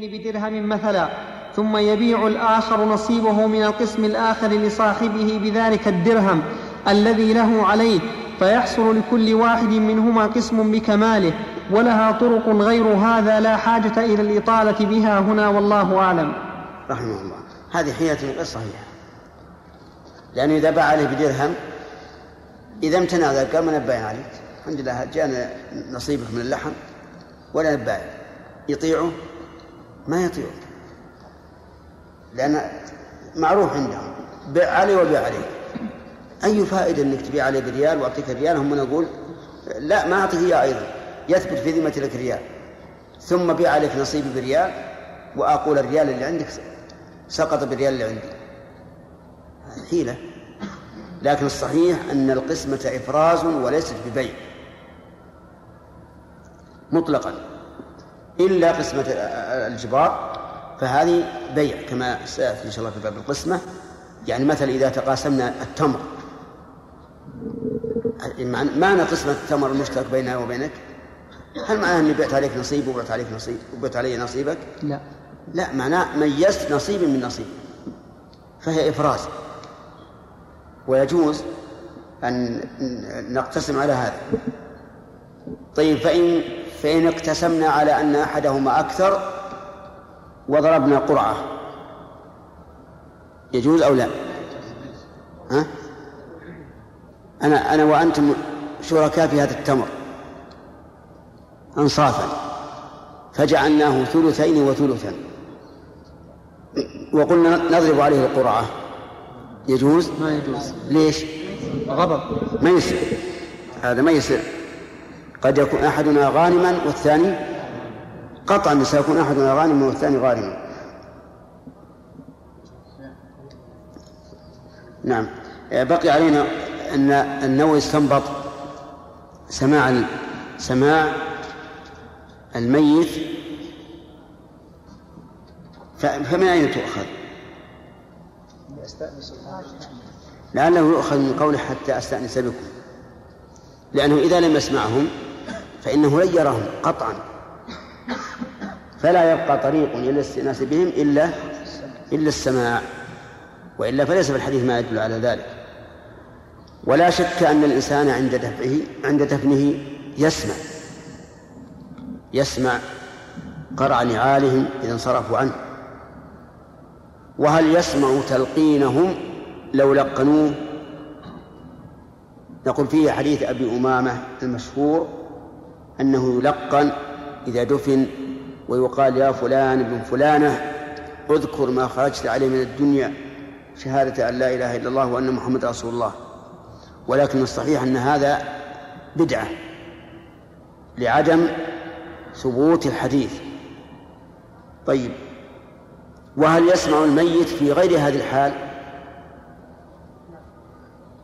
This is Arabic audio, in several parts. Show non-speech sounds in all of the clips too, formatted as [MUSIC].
بدرهم مثلا ثم يبيع الآخر نصيبه من القسم الآخر لصاحبه بذلك الدرهم الذي له عليه فيحصل لكل واحد منهما قسم بكماله ولها طرق غير هذا لا حاجة إلى الإطالة بها هنا والله أعلم. رحمه الله. هذه حيلة غير صحيحة. لأنه إذا باع عليه بدرهم إذا امتنع ذلك قال ما نبايع عليك؟ الحمد لله جاءنا نصيبك من اللحم ولا نبايع. يطيعه؟ ما يطيعه لأن معروف عندهم. بيع علي وبيع عليك أي فائدة أنك تبيع عليه بريال وأعطيك ريال؟ هم نقول لا ما أعطيك إياه أيضا. يثبت في ذمة لك ريال. ثم بيع عليك نصيبي بريال وأقول الريال اللي عندك سقط بالريال اللي عندي. حيلة. لكن الصحيح أن القسمة إفراز وليست ببيع. مطلقا. إلا قسمة الجبار فهذه بيع كما سيأتي إن شاء الله في باب القسمة. يعني مثلا إذا تقاسمنا التمر. معنى قسمة التمر المشترك بيننا وبينك؟ هل معناه أني بعت عليك نصيب وبعت عليك نصيب وبعت علي نصيبك؟ لا. لا معناه ميزت نصيبي من نصيب فهي إفراز. ويجوز أن نقتسم على هذا. طيب فإن فإن اقتسمنا على أن أحدهما أكثر وضربنا قرعة. يجوز أو لا؟ ها؟ أنا أنا وأنتم شركاء في هذا التمر. أنصافا. فجعلناه ثلثين وثلثا. وقلنا نضرب عليه القرعة. يجوز؟ ما يجوز. ليش؟ غضب. ما يصير. هذا ما يصير. قد يكون أحدنا غانما والثاني قطعا سيكون أحدنا غانما والثاني غارما نعم. بقي علينا أن النووي استنبط سماع سماع الميت. فمن أين تؤخذ؟ لعله يؤخذ من قوله حتى أستأنس بكم. لأنه إذا لم يسمعهم فإنه لن يراهم قطعا. فلا يبقى طريق إلى الاستئناس بهم إلا إلا السماع وإلا فليس في الحديث ما يدل على ذلك. ولا شك أن الإنسان عند دفعه عند دفنه يسمع يسمع قرع نعالهم إذا انصرفوا عنه. وهل يسمع تلقينهم لو لقنوه؟ نقول فيه حديث أبي أمامة المشهور أنه يلقن إذا دفن ويقال يا فلان ابن فلانة اذكر ما خرجت عليه من الدنيا شهادة أن لا إله إلا الله وأن محمد رسول الله. ولكن الصحيح أن هذا بدعة لعدم ثبوت الحديث. طيب وهل يسمع الميت في غير هذه الحال؟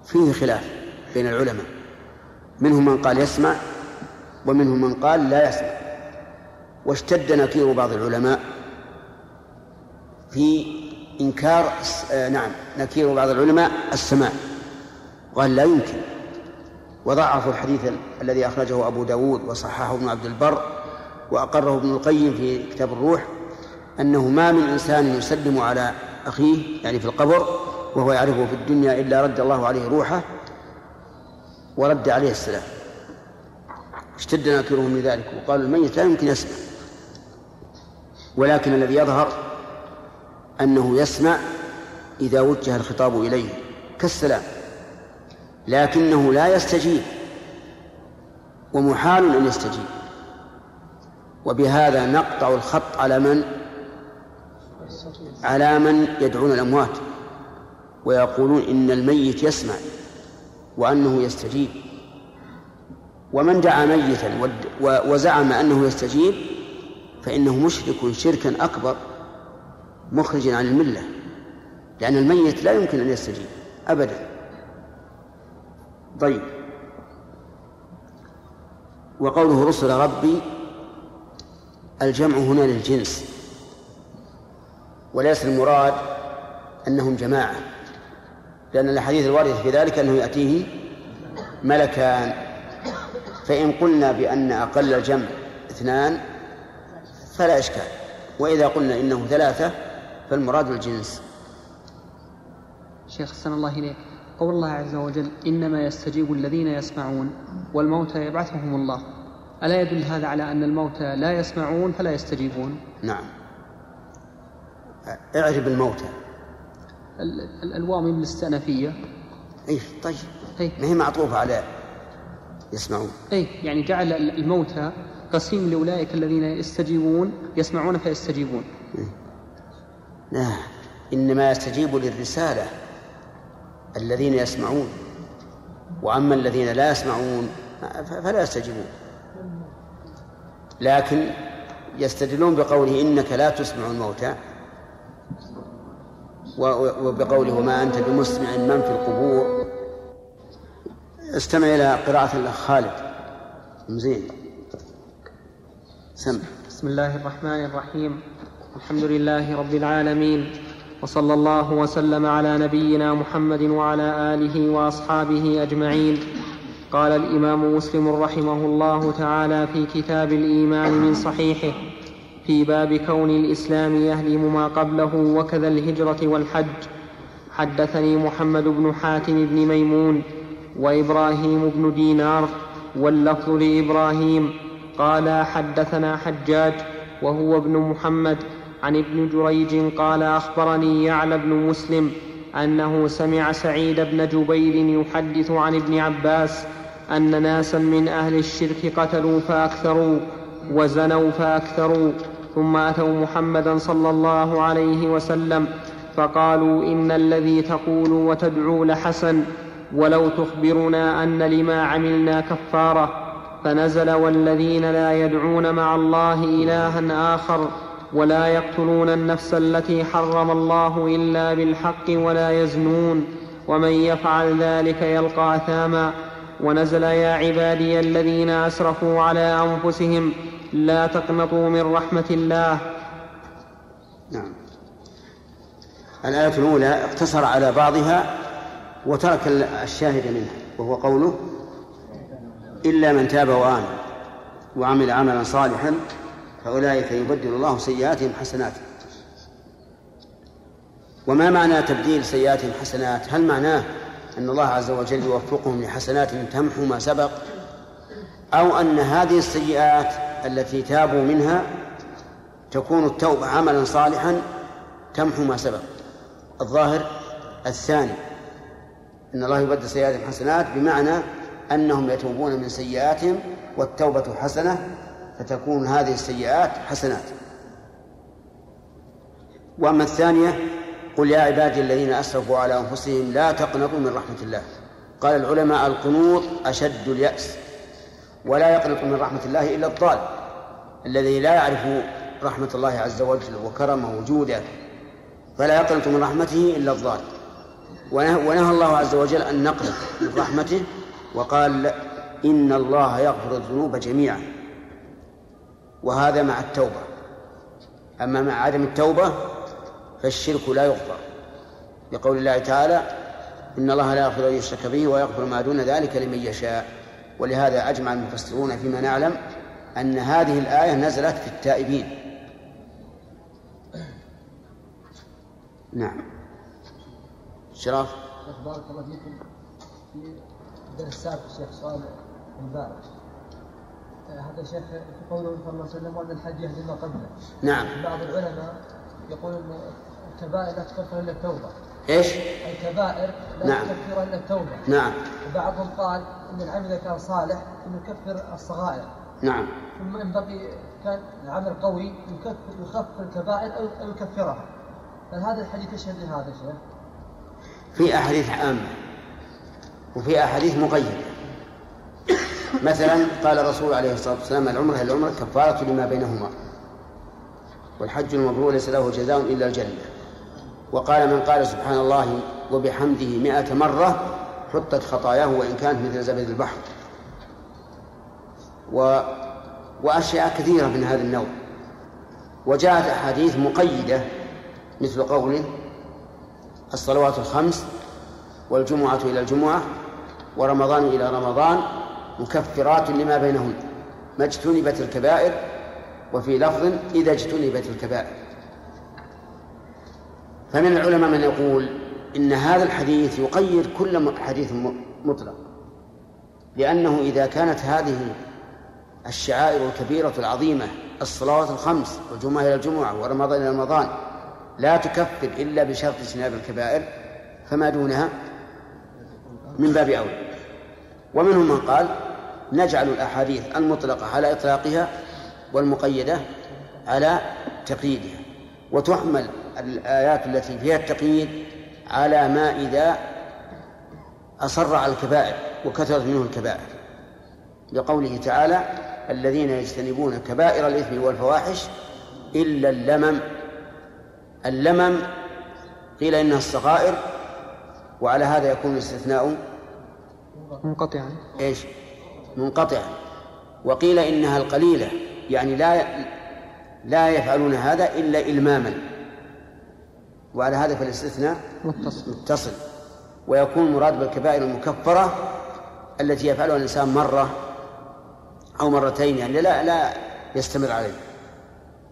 فيه خلاف بين العلماء. منهم من قال يسمع ومنهم من قال لا يسمع واشتد نكير بعض العلماء في إنكار آه نعم نكير بعض العلماء السماع. قال لا يمكن. وضعفوا الحديث الذي أخرجه أبو داود وصححه ابن عبد البر وأقره ابن القيم في كتاب الروح أنه ما من إنسان يسلم على أخيه يعني في القبر وهو يعرفه في الدنيا إلا رد الله عليه روحه ورد عليه السلام. اشتد ناكرهم لذلك وقالوا الميت لا يمكن يسمع. ولكن الذي يظهر أنه يسمع إذا وجه الخطاب إليه كالسلام لكنه لا يستجيب ومحال أن يستجيب. وبهذا نقطع الخط على من؟ على من يدعون الأموات ويقولون إن الميت يسمع وأنه يستجيب. ومن دعا ميتا وزعم أنه يستجيب فإنه مشرك شركا أكبر مخرج عن الملة لأن الميت لا يمكن أن يستجيب أبدا. طيب. وقوله رسل ربي الجمع هنا للجنس وليس المراد أنهم جماعة لأن الأحاديث الواردة في ذلك أنه يأتيه ملكان. فإن قلنا بأن أقل الجمع اثنان فلا إشكال. وإذا قلنا إنه ثلاثة فالمراد الجنس. شيخ حسن الله إليك. قول الله عز وجل إنما يستجيب الذين يسمعون والموتى يبعثهم الله. ألا يدل هذا على أن الموتى لا يسمعون فلا يستجيبون؟ نعم. اعرف الموتى. الواو من الاستئنافية. اي طيب. أي. ما هي معطوفة على يسمعون. اي يعني جعل الموتى قسيم لأولئك الذين يستجيبون يسمعون فيستجيبون. لا إنما يستجيب للرسالة الذين يسمعون. وأما الذين لا يسمعون فلا يستجيبون. لكن يستدلون بقوله إنك لا تسمع الموتى. وبقوله وما أنت بمسمع من في القبور. استمع إلى قراءة الأخ خالد. زين. سمع. بسم الله الرحمن الرحيم. الحمد لله رب العالمين وصلى الله وسلم على نبينا محمد وعلى آله وأصحابه أجمعين. قال الإمام مسلم رحمه الله تعالى في كتاب الإيمان من صحيحه في باب كون الإسلام يهدم ما قبله وكذا الهجرة والحج. حدثني محمد بن حاتم بن ميمون وإبراهيم بن دينار واللفظ لإبراهيم قال حدثنا حجاج وهو ابن محمد عن ابن جريج قال أخبرني يعلى بن مسلم أنه سمع سعيد بن جبير يحدث عن ابن عباس أن ناسا من أهل الشرك قتلوا فأكثروا وزنوا فأكثروا ثم أتوا محمدا صلى الله عليه وسلم فقالوا إن الذي تقول وتدعو لحسن ولو تخبرنا أن لما عملنا كفارة فنزل والذين لا يدعون مع الله إلها آخر ولا يقتلون النفس التي حرم الله إلا بالحق ولا يزنون ومن يفعل ذلك يلقى أثاما ونزل يا عبادي الذين أسرفوا على أنفسهم لا تقنطوا من رحمة الله. نعم. الآية الأولى اقتصر على بعضها وترك الشاهد منها وهو قوله إلا من تاب وآمن وعمل عملا صالحا فأولئك يبدل الله سيئاتهم حسنات. وما معنى تبديل سيئاتهم حسنات؟ هل معناه أن الله عز وجل يوفقهم لحسنات تمحو ما سبق؟ أو أن هذه السيئات التي تابوا منها تكون التوبة عملا صالحا تمحو ما سبق؟ الظاهر الثاني. أن الله يبدل سيئاتهم حسنات بمعنى أنهم يتوبون من سيئاتهم والتوبة حسنة فتكون هذه السيئات حسنات. وأما الثانية قل يا عبادي الذين أسرفوا على أنفسهم لا تقنطوا من رحمة الله. قال العلماء القنوط أشد اليأس ولا يقنط من رحمة الله إلا الضال الذي لا يعرف رحمة الله عز وجل وكرمه وجوده. فلا يقنط من رحمته إلا الضال. ونهى الله عز وجل أن نقنط من رحمته وقال إن الله يغفر الذنوب جميعا. وهذا مع التوبة. أما مع عدم التوبة فالشرك لا يغفر. لقول الله تعالى إن الله لا يغفر أن يشرك به ويغفر ما دون ذلك لمن يشاء. ولهذا أجمع المفسرون فيما نعلم أن هذه الآية نزلت في التائبين. نعم. شرف بارك الله فيكم الدرس السابق الشيخ سؤال مبارك آه، هذا الشيخ في قوله صلى الله عليه وسلم وأن الحج يهدي ما قبله. نعم. بعض العلماء يقول إن الكبائر لا تكفر إلا التوبة. إيش؟ الكبائر لا نعم. تكفر إلا التوبة. نعم. وبعضهم قال إن العمل اذا كان صالح إنه يكفر الصغائر. نعم. ثم ان بقي كان العمل قوي يكفر يخفف الكبائر أو يكفرها. هل هذا الحديث يشهد لهذا شيخ؟ في أحاديث عامة وفي أحاديث مقيدة. مثلا قال الرسول عليه الصلاة والسلام العمرة العمرة كفارة لما بينهما والحج المبرور ليس له جزاء إلا الجنة. وقال من قال سبحان الله وبحمده مئة مرة حطت خطاياه وإن كانت مثل زبد البحر. و وأشياء كثيرة من هذا النوع. وجاءت أحاديث مقيدة مثل قوله الصلوات الخمس والجمعة إلى الجمعة ورمضان إلى رمضان مكفرات لما بينهن ما اجتنبت الكبائر وفي لفظ إذا اجتنبت الكبائر. فمن العلماء من يقول إن هذا الحديث يقيد كل حديث مطلق لأنه إذا كانت هذه الشعائر الكبيرة العظيمة الصلوات الخمس والجمعة إلى الجمعة ورمضان إلى رمضان لا تكفر إلا بشرط اجتناب الكبائر فما دونها؟ من باب أولى ومنهم من قال نجعل الأحاديث المطلقة على إطلاقها والمقيدة على تقييدها وتحمل الآيات التي فيها التقييد على ما إذا أصر على الكبائر وكثرت منه الكبائر. لقوله تعالى الذين يجتنبون كبائر الإثم والفواحش إلا اللمم. اللمم قيل إنها الصغائر وعلى هذا يكون الاستثناء منقطعا. إيش؟ منقطعا. وقيل إنها القليلة يعني لا لا يفعلون هذا إلا إلماما. وعلى هذا فالاستثناء متصل. متصل. ويكون مراد بالكبائر المكفرة التي يفعلها الإنسان مرة أو مرتين يعني لا لا يستمر عليه.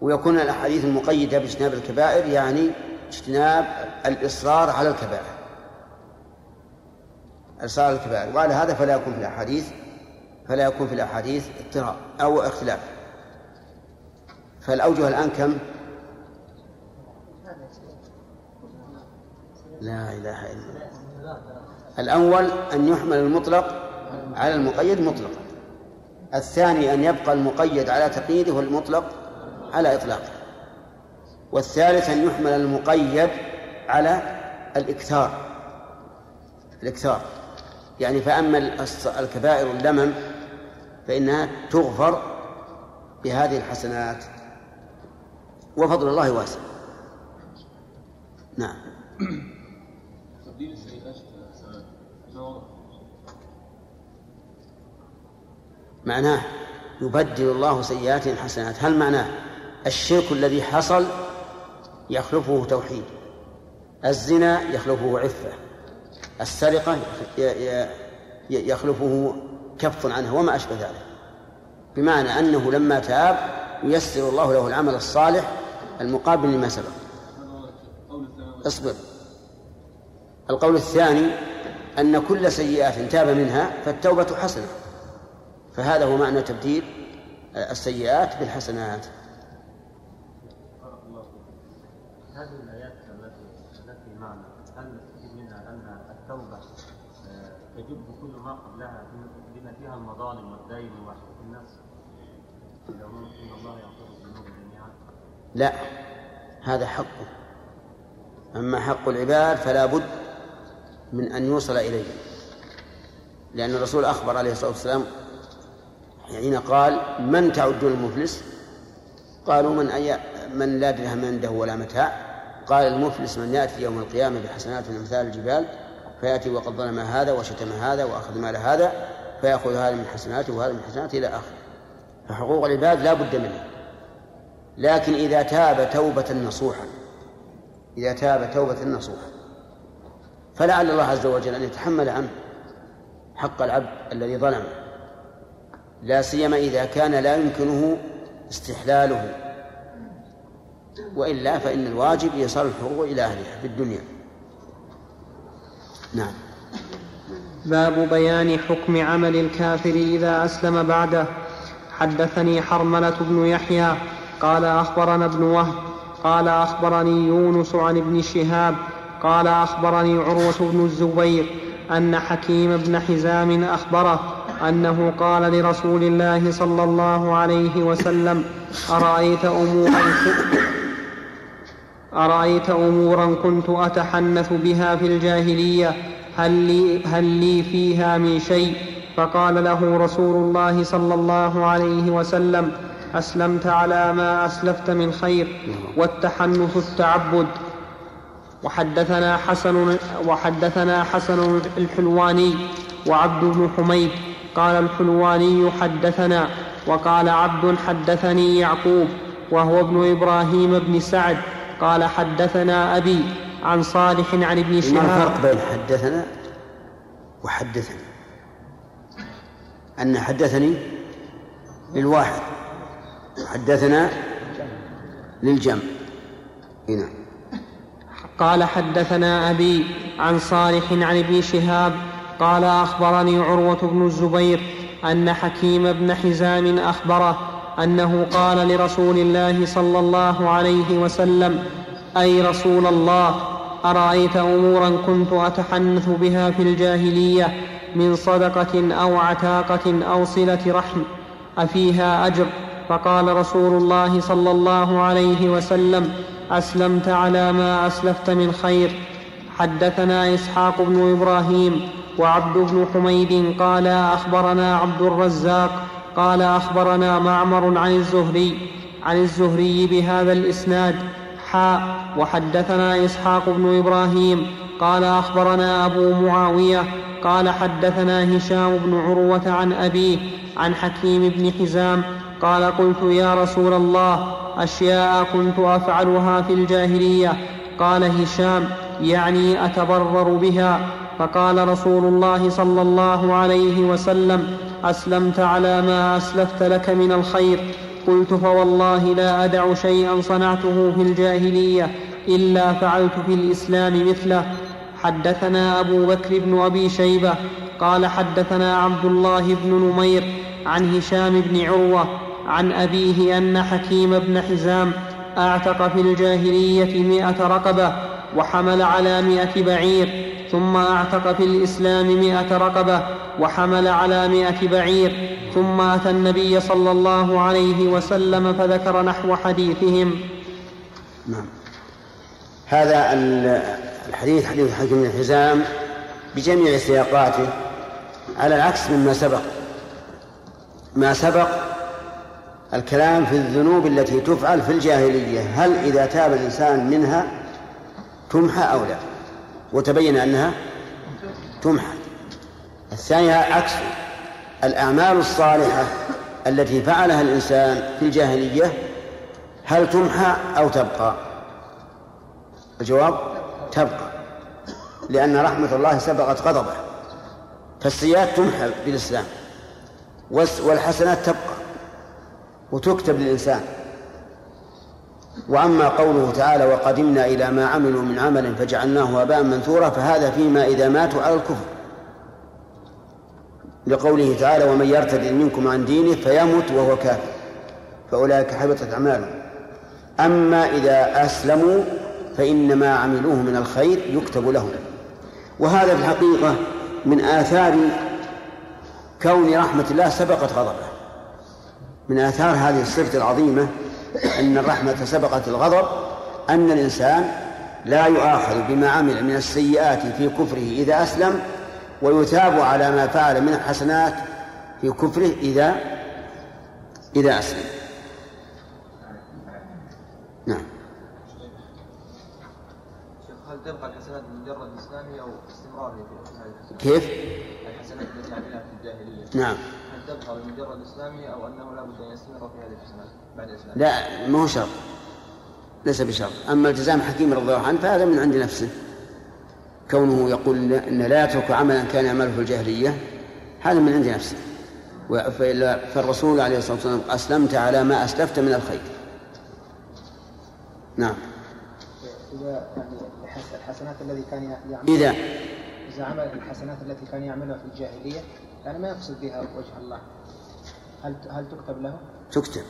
ويكون الأحاديث المقيدة باجتناب الكبائر يعني اجتناب الإصرار على الكبائر. الإصرار على الكبائر. وعلى هذا فلا يكون في الأحاديث فلا يكون في الأحاديث اضطراب أو اختلاف. فالأوجه الآن كم؟ لا إله إلا الله. الأول أن يحمل المطلق على المقيد مطلقا. الثاني أن يبقى المقيد على تقييده والمطلق على إطلاقه والثالث أن يحمل المقيد على الإكثار. الإكثار. يعني فأما الكبائر اللمم فإنها تغفر بهذه الحسنات. وفضل الله واسع. نعم. معناه يبدل الله سيئاتهم حسنات هل معناه الشرك الذي حصل يخلفه توحيد الزنا يخلفه عفة السرقة يخلفه كف عنها وما أشبه ذلك. بمعنى أنه لما تاب ييسر الله له العمل الصالح المقابل لما سبق. اصبر. القول الثاني أن كل سيئات تاب منها فالتوبة حسنة فهذا هو معنى تبديل السيئات بالحسنات هذه الآيات التي التي معنا هل نستفيد منها أن التوبة آه، تجب كل ما قبلها بما فيها المظالم والدين وحقوق النفس إن الله يغفر الذنوب جميعا. لا هذا حقه أما حق العباد فلا بد من أن يوصل إليه. لأن الرسول أخبر عليه الصلاة والسلام حين قال من تعدون المفلس؟ قالوا من أي من لا درهم عنده ولا متاع؟ قال المفلس من يأتي يوم القيامة بحسنات أمثال الجبال فيأتي وقد ظلم هذا وشتم هذا وأخذ مال هذا فيأخذ هذا من حسناته وهذا من حسناته إلى آخره. فحقوق العباد لا بد منها. لكن إذا تاب توبة نصوحا إذا تاب توبة نصوحا فلعل الله عز وجل أن يتحمل عنه حق العبد الذي ظلمه لا سيما إذا كان لا يمكنه استحلاله. وإلا فإن الواجب إيصال الحقوق إلى أهلها في الدنيا. نعم. باب بيان حكم عمل الكافر إذا أسلم بعده. حدثني حرملة بن يحيى قال أخبرنا ابن وهب قال أخبرني يونس عن ابن شهاب قال أخبرني عروة بن الزبير أن حكيم بن حزام أخبره أنه قال لرسول الله صلى الله عليه وسلم أرأيت أمورا أرأيت أمورا كنت أتحنث بها في الجاهلية؟ هل لي, هل لي فيها من شيء؟ فقال له رسول الله صلى الله عليه وسلم أسلمت على ما أسلفت من خير والتحنث التعبد. وحدثنا حسن وحدثنا حسن الحلواني وعبد بن حميد. قال الحلواني حدثنا وقال عبد حدثني يعقوب وهو ابن إبراهيم بن سعد. قال حدثنا أبي عن صالح عن ابن شهاب. ما الفرق بين حدثنا وحدثني؟ أن حدثني للواحد حدثنا للجمع. هنا قال حدثنا أبي عن صالح عن ابن شهاب قال أخبرني عروة بن الزبير أن حكيم بن حزام أخبره أنه قال لرسول الله صلى الله عليه وسلم أي رسول الله أرأيت أمورا كنت أتحنث بها في الجاهلية من صدقة أو عتاقة أو صلة رحم أفيها أجر؟ فقال رسول الله صلى الله عليه وسلم أسلمت على ما أسلفت من خير. حدثنا إسحاق بن إبراهيم وعبد بن حميد قال أخبرنا عبد الرزاق قال أخبرنا معمر عن الزهري عن الزهري بهذا الإسناد حاء وحدثنا إسحاق بن إبراهيم قال أخبرنا أبو معاوية قال حدثنا هشام بن عروة عن أبيه عن حكيم بن حزام قال قلت يا رسول الله أشياء كنت أفعلها في الجاهلية؟ قال هشام يعني أتبرر بها فقال رسول الله صلى الله عليه وسلم أسلمت على ما أسلفت لك من الخير. قلت فوالله لا أدع شيئا صنعته في الجاهلية إلا فعلت في الإسلام مثله. حدثنا أبو بكر بن أبي شيبة قال حدثنا عبد الله بن نمير عن هشام بن عروة عن أبيه أن حكيم بن حزام أعتق في الجاهلية مئة رقبة وحمل على مئة بعير ثم أعتق في الإسلام مئة رقبة وحمل على مئة بعير ثم أتى النبي صلى الله عليه وسلم فذكر نحو حديثهم. نعم. هذا الحديث حديث حكيم الحزام بجميع سياقاته على العكس مما سبق. ما سبق الكلام في الذنوب التي تفعل في الجاهلية هل إذا تاب الإنسان منها تمحى أو لا؟ وتبين أنها تمحى. الثانية عكس. الأعمال الصالحة التي فعلها الإنسان في الجاهلية هل تمحى أو تبقى؟ الجواب تبقى لأن رحمة الله سبقت غضبه. فالسيئات تمحى بالإسلام والحسنات تبقى وتكتب للإنسان. وأما قوله تعالى وقدمنا إلى ما عملوا من عمل فجعلناه هباء منثورا فهذا فيما إذا ماتوا على الكفر. لقوله تعالى ومن يرتد منكم عن دينه فيمت وهو كافر فأولئك حبطت أعمالهم. أما إذا أسلموا فإن ما عملوه من الخير يكتب لهم. وهذا في الحقيقة من آثار كون رحمة الله سبقت غضبه. من آثار هذه الصفة العظيمة أن الرحمة سبقت الغضب أن الإنسان لا يؤاخذ بما عمل من السيئات في كفره إذا أسلم ويثاب على ما فعل من الحسنات في كفره إذا إذا أسلم. نعم. هل تبقى الحسنات مجرد إسلامي أو استمرار كيف؟ الحسنات التي عملها في الجاهلية. نعم. هل تبقى بمجرد إسلامي أو أنه لا بد أن يستمر في هذه الحسنات بعد إسلامه؟ لا ما هو شرط. ليس بشرط. أما التزام حكيم رضي الله عنه فهذا من عند نفسه. كونه يقول إن لا يترك عملا كان يعمله في الجاهلية هذا من عند نفسه. فالرسول عليه الصلاة والسلام أسلمت على ما أسلفت من الخير. نعم. إذا يعني الحسنات الذي كان يعمل إذا إذا عمل الحسنات التي كان يعملها في الجاهلية يعني ما يقصد بها وجه الله. هل هل تكتب له؟ تكتب.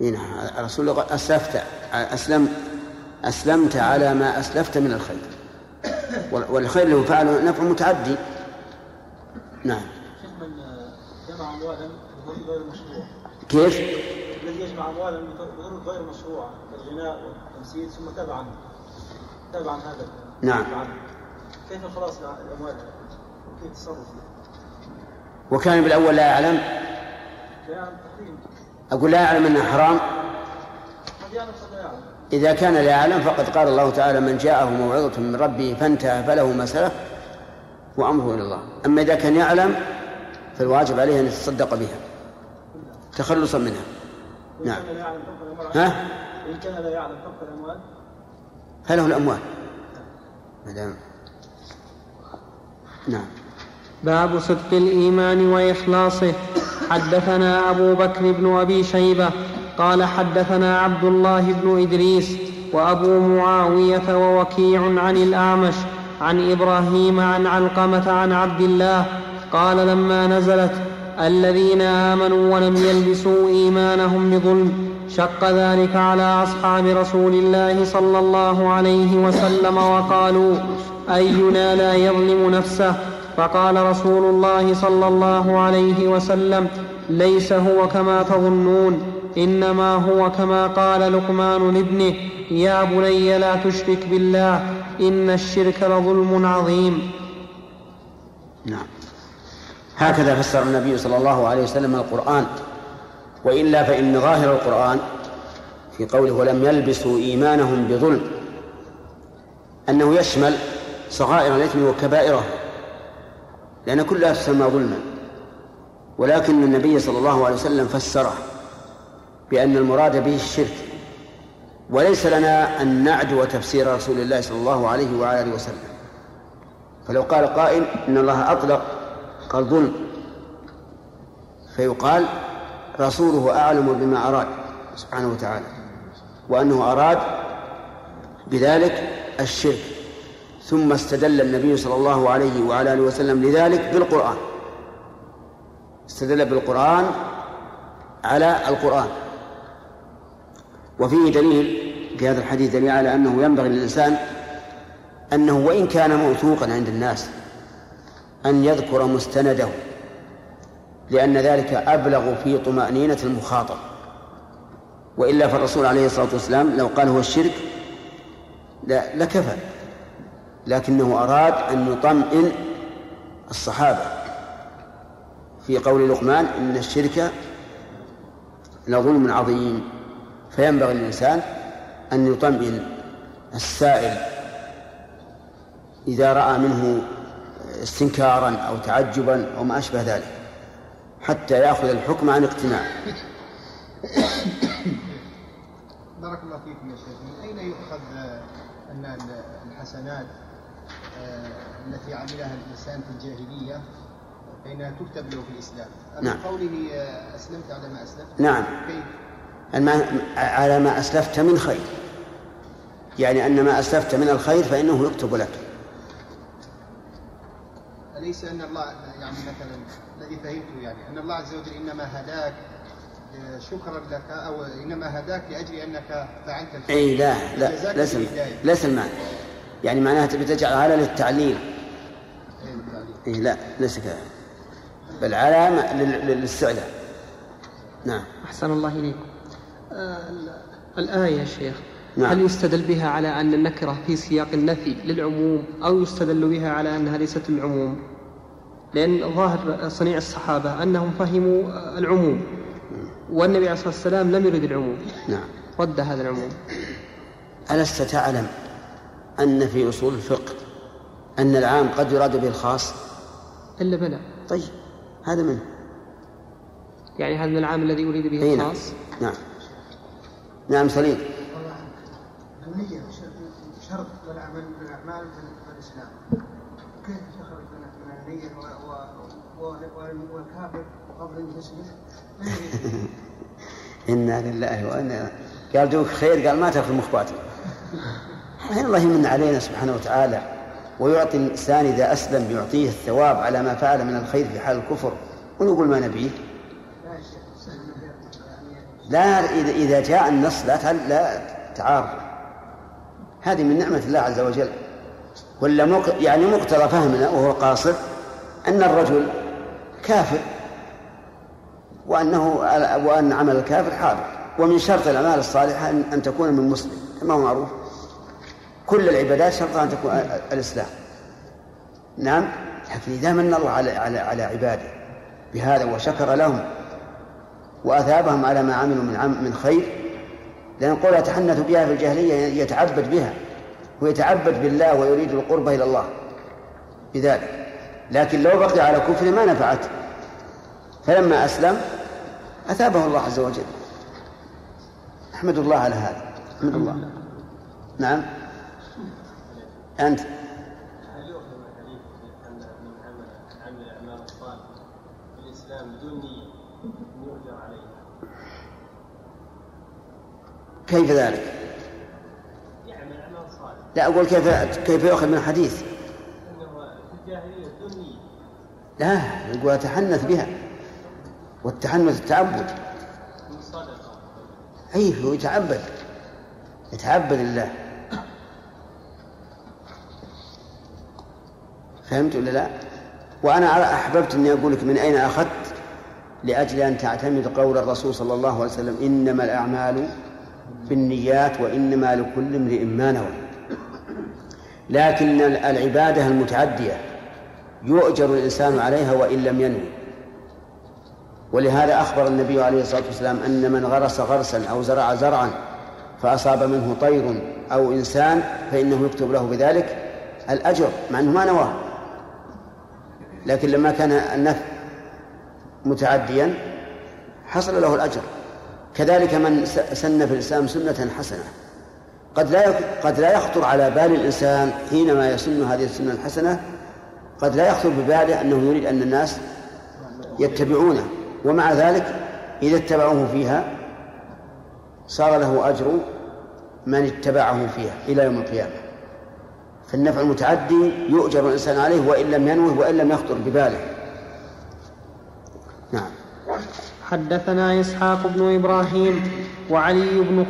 إيه نعم. الرسول أسلفت أسلم أسلمت على ما أسلفت من الخير. والخير له فعل نفع متعدي. نعم. شيخ من جمع اموالا بطرق غير مشروع. كيف؟ الذي يجمع اموالا بطرق غير مشروعه كالغناء والتمثيل ثم تاب عنه. تاب عن هذا. نعم. كيف الخلاص الأموال؟ وكيف التصرف فيها؟ وكان بالأول لا يعلم؟ أقول لا يعلم انها حرام؟ قد يعلم لا يعلم إذا كان لا يعلم فقد قال الله تعالى من جاءه موعظة من ربه فانتهى فله ما سلف وأمره إلى الله. أما إذا كان يعلم فالواجب عليه أن يتصدق بها. تخلصا منها. نعم. ها؟ إن كان لا يعلم حق الأموال. فله الأموال. ما دام نعم. باب صدق الإيمان وإخلاصه. حدثنا أبو بكر بن أبي شيبة قال حدثنا عبد الله بن إدريس وأبو معاوية ووكيع عن الأعمش عن إبراهيم عن علقمة عن عبد الله قال لما نزلت الذين آمنوا ولم يلبسوا إيمانهم بظلم شق ذلك على أصحاب رسول الله صلى الله عليه وسلم وقالوا أينا لا يظلم نفسه فقال رسول الله صلى الله عليه وسلم ليس هو كما تظنون إنما هو كما قال لقمان لابنه يا بني لا تشرك بالله إن الشرك لظلم عظيم. نعم. هكذا فسر النبي صلى الله عليه وسلم القرآن وإلا فإن ظاهر القرآن في قوله ولم يلبسوا إيمانهم بظلم أنه يشمل صغائر الإثم وكبائره لأن كلها تسمى ظلما ولكن النبي صلى الله عليه وسلم فسره. بأن المراد به الشرك. وليس لنا أن نعدو تفسير رسول الله صلى الله عليه وعلى آله وسلم. فلو قال قائل إن الله أطلق قال ظلم. فيقال رسوله أعلم بما أراد سبحانه وتعالى وأنه أراد بذلك الشرك. ثم استدل النبي صلى الله عليه وعلى آله وسلم لذلك بالقرآن. استدل بالقرآن على القرآن. وفيه دليل في هذا الحديث دليل على أنه ينبغي للإنسان أنه وإن كان موثوقا عند الناس أن يذكر مستنده لأن ذلك أبلغ في طمأنينة المخاطب. وإلا فالرسول عليه الصلاة والسلام لو قال هو الشرك لا لكفى لكنه أراد أن يطمئن الصحابة. في قول لقمان إن الشرك لظلم عظيم. فينبغي للإنسان أن يطمئن السائل إذا رأى منه استنكارا أو تعجبا أو ما أشبه ذلك حتى يأخذ الحكم عن اقتناع. بارك الله فيكم يا شيخ من أين يؤخذ أن الحسنات آه، التي عملها الإنسان في الجاهلية فإنها تكتب له في الإسلام؟ نعم. قوله آه، أسلمت على ما أسلمت؟ نعم. كيف؟ على ما أسلفت من خير. يعني أن ما أسلفت من الخير فإنه يكتب لك. أليس أن الله يعني مثلا الذي فهمته يعني أن الله عز وجل إنما هداك شكرا لك أو إنما هداك لأجل أنك فعلت الخير. أي لا لا ليس ليس المعنى يعني معناها تبي تجعل على للتعليل إيه لا ليس كذا. بل علامة للاستعلاء نعم. أحسن الله إليكم. الآية يا شيخ. نعم. هل يستدل بها على أن النكرة في سياق النفي للعموم أو يستدل بها على أنها ليست للعموم لأن ظاهر صنيع الصحابة أنهم فهموا العموم والنبي عليه الصلاة والسلام لم يرد العموم. نعم. رد هذا العموم. ألست تعلم أن في أصول الفقه أن العام قد يراد به الخاص؟ إلا بلى. طيب هذا منه يعني هذا من العام الذي أريد به نعم. الخاص؟ نعم. نعم سليم. النية شرط والعمل من الأعمال في الإسلام. كيف تخرج من النية والكافر قبل أن تسلم [LAUGHS] إنا لله وإنا قال دوك خير قال ما تاخذ مخباتي الحين الله يمن علينا سبحانه وتعالى ويعطي الإنسان إذا أسلم يعطيه الثواب على ما فعل من الخير في حال الكفر ونقول ما نبيه. لا إذا جاء النص لا لا تعارض. هذه من نعمة الله عز وجل. ولا مق... يعني مقتضى فهمنا وهو قاصر أن الرجل كافر وأنه وأن عمل الكافر حاضر. ومن شرط الأعمال الصالحة أن تكون من مسلم كما هو معروف. كل العبادات شرطها أن تكون الإسلام. نعم لكن إذا من الله على على على عباده بهذا وشكر لهم وأثابهم على ما عملوا من عم من خير لأن قول يتحنث بها في الجاهلية يتعبد بها ويتعبد بالله ويريد القرب إلى الله بذلك. لكن لو بقي على كفر ما نفعته فلما أسلم أثابه الله عز وجل. أحمد الله على هذا. أحمد الله. نعم. أنت هل يؤخذ الحديث أن من عمل عمل الأعمال الصالحة في الإسلام بدون نية يؤجر عليها؟ كيف ذلك؟ لا أقول كيف كيف يؤخذ من الحديث؟ لا يقول أتحنث بها والتحنث التعبد أي هو يتعبد يتعبد لله فهمت ولا لا؟ وأنا أحببت أني أقول لك من أين أخذت لأجل أن تعتمد قول الرسول صلى الله عليه وسلم إنما الأعمال بالنيات وإنما لكل امرئ ما نوى. لكن العبادة المتعدية يؤجر الإنسان عليها وإن لم ينوي. ولهذا أخبر النبي عليه الصلاة والسلام أن من غرس غرسا أو زرع زرعا فأصاب منه طير أو إنسان فإنه يكتب له بذلك الأجر مع أنه ما نواه. لكن لما كان النفع متعديا حصل له الأجر. كذلك من سن في الإسلام سنة حسنة. قد لا قد لا يخطر على بال الإنسان حينما يسن هذه السنة الحسنة قد لا يخطر بباله أنه يريد أن الناس يتبعونه. ومع ذلك إذا اتبعوه فيها صار له أجر من اتبعه فيها إلى يوم القيامة. فالنفع المتعدي يؤجر الإنسان عليه وإن لم ينوه وإن لم يخطر بباله نعم حدثنا إسحاق بن إبراهيم وعلي بن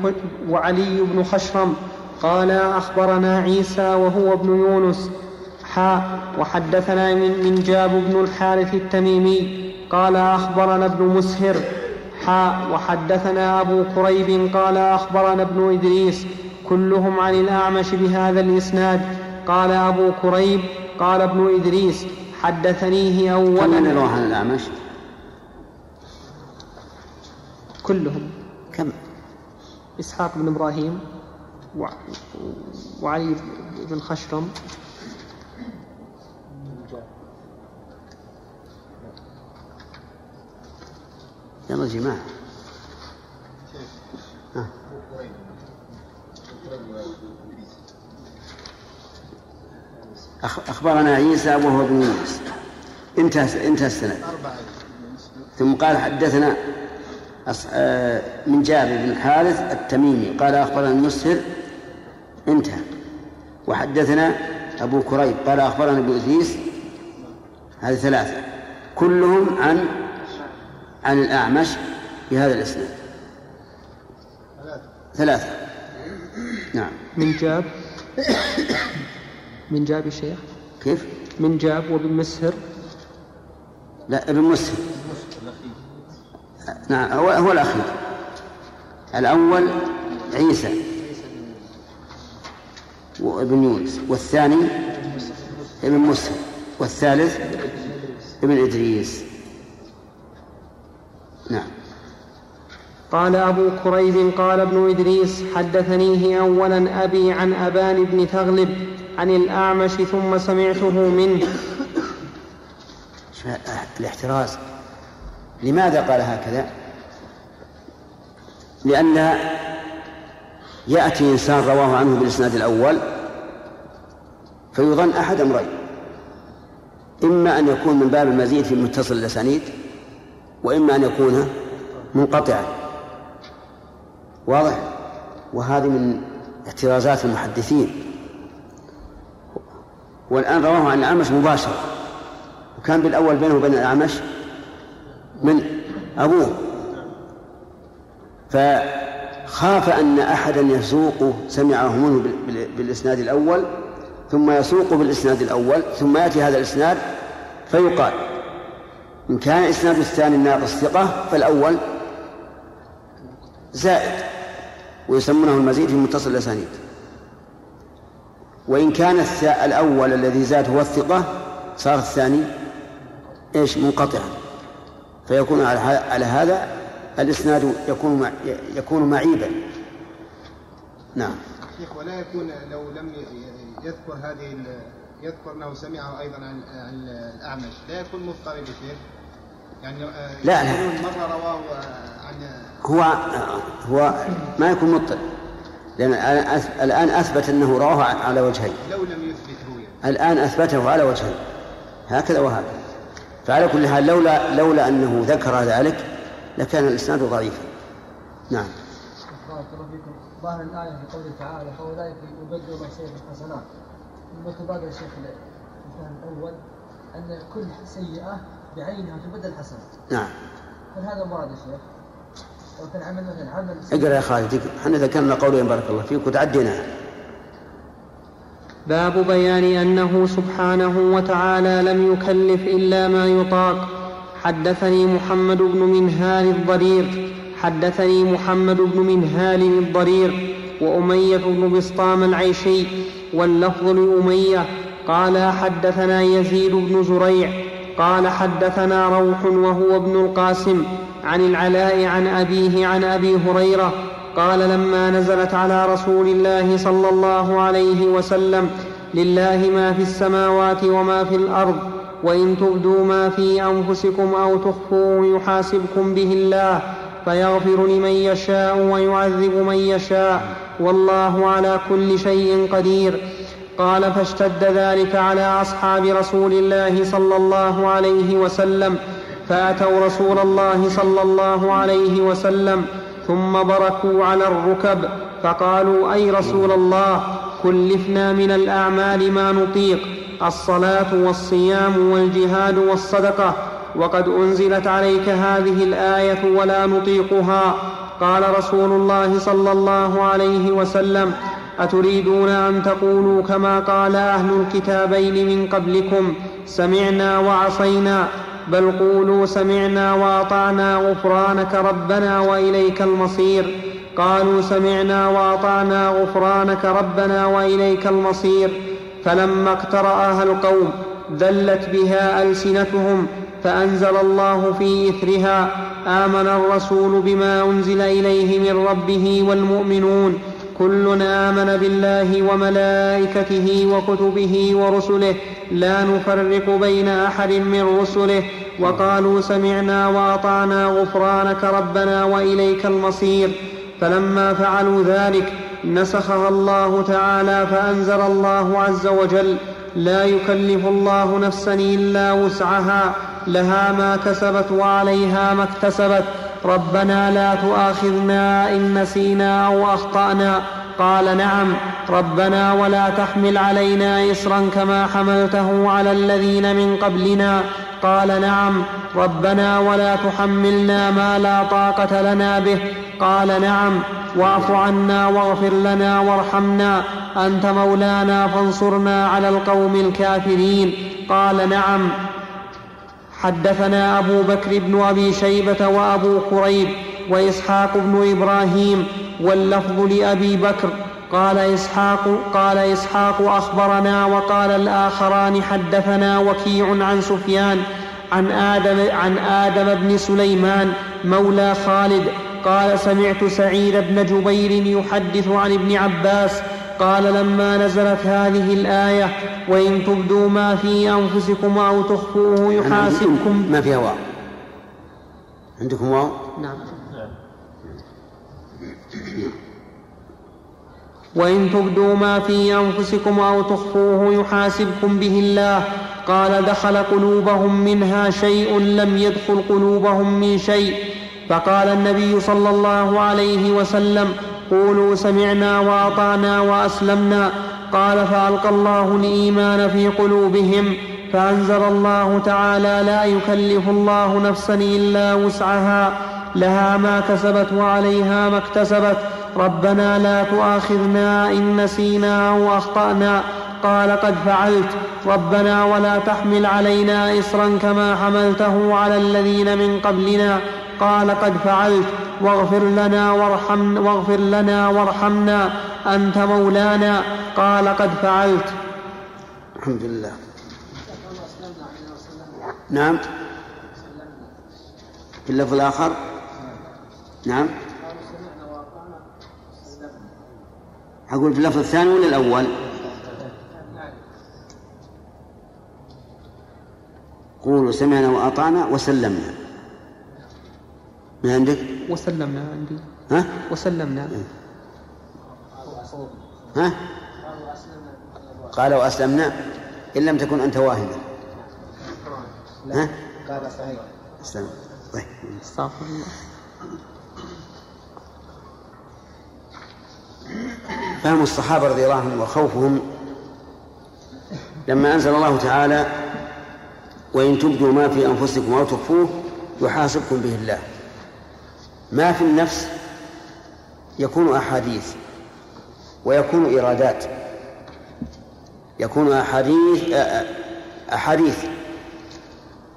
وعلي بن خشرم قال أخبرنا عيسى وهو ابن يونس حاء وحدثنا من, من جاب بن الحارث التميمي قال أخبرنا ابن مسهر حاء وحدثنا أبو كريب قال أخبرنا ابن إدريس كلهم عن الأعمش بهذا الإسناد قال أبو كريب قال ابن إدريس حدثنيه من أولا رواه عن الأعمش؟ كلهم. كم؟ إسحاق بن إبراهيم وع- وعلي بن خشرم. يلا يا جماعة. ها. أخ- أخبرنا عيسى وهو ابن يونس انتهى انتهى السند. ثم قال حدثنا من جابر بن الحارث التميمي. قال أخبرنا المسهر انتهى. وحدثنا أبو كريب. قال أخبرنا أبو إدريس هذه ثلاثة. كلهم عن عن الأعمش بهذا الإسناد. ثلاثة. نعم. من جاب من جاب يا شيخ؟ كيف؟ من جاب وبن مسهر؟ لا ابن مسلم نعم هو هو الأخير. الأول عيسى وابن يونس والثاني ابن مسلم والثالث ابن إدريس. نعم. قال أبو كريب قال ابن إدريس حدثنيه أولا أبي عن أبان بن ثغلب عن الأعمش ثم سمعته منه. الاحتراز. لماذا قال هكذا؟ لأن يأتي إنسان رواه عنه بالإسناد الأول فيظن أحد أمرين. إما أن يكون من باب المزيد في متصل الأسانيد وإما أن يكون منقطعا. واضح؟ وهذه من احترازات المحدثين. والآن رواه عن الأعمش مباشرة وكان بالأول بينه وبين الأعمش أبوه فخاف أن أحدا يسوق سمعه منه بال- بال- بالإسناد الأول ثم يسوق بالإسناد الأول ثم يأتي هذا الإسناد فيقال إن كان إسناد الثاني الناقص ثقة فالأول زائد ويسمونه المزيد في متصل الأسانيد. وإن كان الأول الذي زاد هو الثقة صار الثاني إيش؟ منقطعا. فيكون على هذا الإسناد يكون يكون معيبا. نعم. شيخ ولا يكون لو لم يذكر هذه يذكر أنه سمعه أيضا عن عن الأعمش لا يكون مضطرب شيخ؟ يعني آه، لا، لا. مرة رواه عن هو هو ما يكون مضطرب لأن الآن أث- الآن أثبت أنه رواه على وجهين. لو لم يثبت رؤيا الآن أثبته على وجهين. هكذا وهكذا. فعلى كل حال لولا لولا أنه ذكر ذلك لكان الإسناد ضعيفا نعم. بارك الله فيكم. ظاهر الآية في قوله تعالى فأولئك يبدل ما سيئة حسنات المتبادر يا شيخ الفهم الأول أن كل سيئة بعينها تبدل حسنة نعم. هل هذا مراد يا شيخ؟ لو كان عمل مثلا عمل اقرأ يا خالد إحنا ذكرنا قولين بارك الله فيك وتعدينا. باب بيان أنه سبحانه وتعالى لم يكلف إلا ما يطاق. حدثني محمد بن منهال الضرير. حدثني محمد بن منهال الضرير وأمية بن بسطام العيشي. واللفظ لأمية قال حدثنا يزيد بن زريع. قال حدثنا روح وهو ابن القاسم عن العلاء عن أبيه عن أبي هريرة قال لما نزلت على رسول الله صلى الله عليه وسلم لله ما في السماوات وما في الأرض وإن تبدوا ما في أنفسكم أو تخفوه يحاسبكم به الله فيغفر لمن يشاء ويعذب من يشاء والله على كل شيء قدير. قال فاشتد ذلك على أصحاب رسول الله صلى الله عليه وسلم فأتوا رسول الله صلى الله عليه وسلم ثم بركوا على الركب فقالوا أي رسول الله كلفنا من الأعمال ما نطيق الصلاة والصيام والجهاد والصدقة وقد أنزلت عليك هذه الآية ولا نطيقها. قال رسول الله صلى الله عليه وسلم أتريدون أن تقولوا كما قال أهل الكتابين من قبلكم سمعنا وعصينا بل قولوا سمعنا وأطعنا غفرانك ربنا وإليك المصير. قالوا سمعنا وأطعنا غفرانك ربنا وإليك المصير. فلما اقتراها القوم ذلت بها ألسنتهم فأنزل الله في إثرها. آمن الرسول بما أنزل إليه من ربه والمؤمنون كل آمن بالله وملائكته وكتبه ورسله. لا نفرق بين أحد من رسله. وقالوا سمعنا وأطعنا غفرانك ربنا وإليك المصير. فلما فعلوا ذلك نسخها الله تعالى فأنزل الله عز وجل لا يكلف الله نفسا إلا وسعها. لها ما كسبت وعليها ما اكتسبت. ربنا لا تؤاخذنا إن نسينا أو أخطأنا. قال نعم. ربنا ولا تحمل علينا إصرا كما حملته على الذين من قبلنا. قال نعم. ربنا ولا تحملنا ما لا طاقة لنا به. قال نعم. واعف عنا واغفر لنا وارحمنا. أنت مولانا فانصرنا على القوم الكافرين. قال نعم. حدثنا أبو بكر بن أبي شيبة وأبو كريب وإسحاق بن إبراهيم واللفظ لأبي بكر. قال إسحاق قال إسحاق أخبرنا وقال الآخران حدثنا وكيع عن سفيان عن آدم عن آدم بن سليمان مولى خالد. قال سمعت سعيد بن جبير يحدث عن ابن عباس قال لما نزلت هذه الآية وإن تبدوا ما في أنفسكم أو تخفوه يحاسبكم. ما فيها واو. عندكم واو؟ نعم. وإن تبدوا ما في أنفسكم أو تخفوه يحاسبكم به الله. قال دخل قلوبهم منها شيء لم يدخل قلوبهم من شيء. فقال النبي صلى الله عليه وسلم قولوا سمعنا وأطعنا وأسلمنا. قال فألقى الله الإيمان في قلوبهم فأنزل الله تعالى لا يكلف الله نفسا إلا وسعها لها ما كسبت وعليها ما اكتسبت ربنا لا تؤاخذنا إن نسينا أو أخطأنا. قال قد فعلت ربنا ولا تحمل علينا اصرا كما حملته على الذين من قبلنا. قال قد فعلت واغفر لنا وارحمنا واغفر لنا وارحمنا. أنت مولانا. قال قد فعلت. الحمد لله. نعم. في اللفظ الآخر. نعم. أقول في اللفظ الثاني ولا الأول؟ قولوا سمعنا وأطعنا وسلمنا. ما عندك؟ وسلمنا عندي. ها؟ وسلمنا. ها؟ قال وأسلمنا إن لم تكن أنت واهما ها؟ قال صحيح أسلم. طيب. استغفر الله. فهم الصحابة رضي الله عنهم وخوفهم لما أنزل الله تعالى وإن تبدوا ما في أنفسكم أو تخفوه يحاسبكم به الله. ما في النفس يكون أحاديث ويكون إرادات يكون أحاديث أحاديث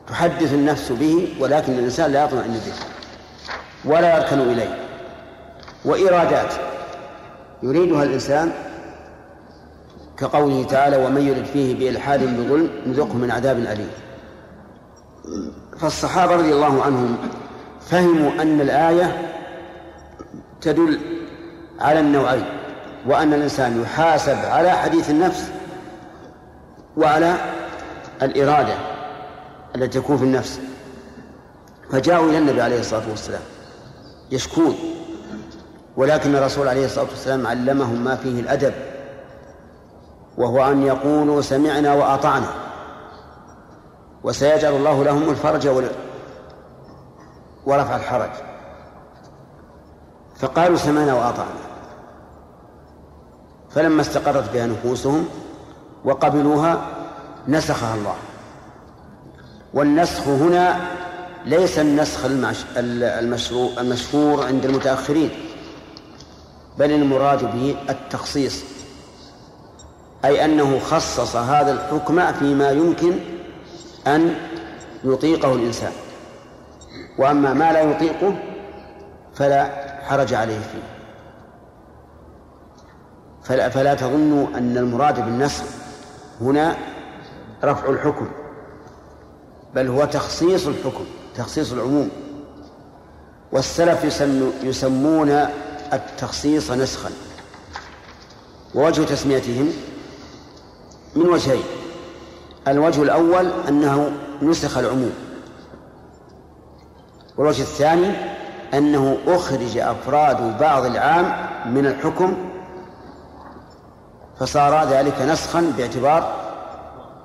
تحدث النفس به ولكن الإنسان لا يطمئن به. ولا يركن إليه. وإرادات يريدها الإنسان كقوله تعالى ومن يرد فيه بإلحاد بظلم نذقه من عذاب أليم. فالصحابة رضي الله عنهم فهموا أن الآية تدل على النوعين وأن الإنسان يحاسب على حديث النفس وعلى الإرادة التي تكون في النفس. فجاءوا إلى النبي عليه الصلاة والسلام يشكون ولكن الرسول عليه الصلاة والسلام علمهم ما فيه الأدب وهو أن يقولوا سمعنا وأطعنا وسيجعل الله لهم الفرج ورفع الحرج. فقالوا سمعنا وأطعنا. فلما استقرت بها نفوسهم وقبلوها نسخها الله. والنسخ هنا ليس النسخ المشهور عند المتأخرين بل المراد به التخصيص. أي أنه خصص هذا الحكم فيما يمكن أن يطيقه الإنسان. وأما ما لا يطيقه فلا حرج عليه فيه. فلا, فلا تظنوا أن المراد بالنسخ هنا رفع الحكم بل هو تخصيص الحكم تخصيص العموم. والسلف يسمون التخصيص نسخا. ووجه تسميتهم من وجهين. الوجه الأول أنه نسخ العموم. والوجه الثاني أنه أخرج أفراد بعض العام من الحكم فصار ذلك نسخا باعتبار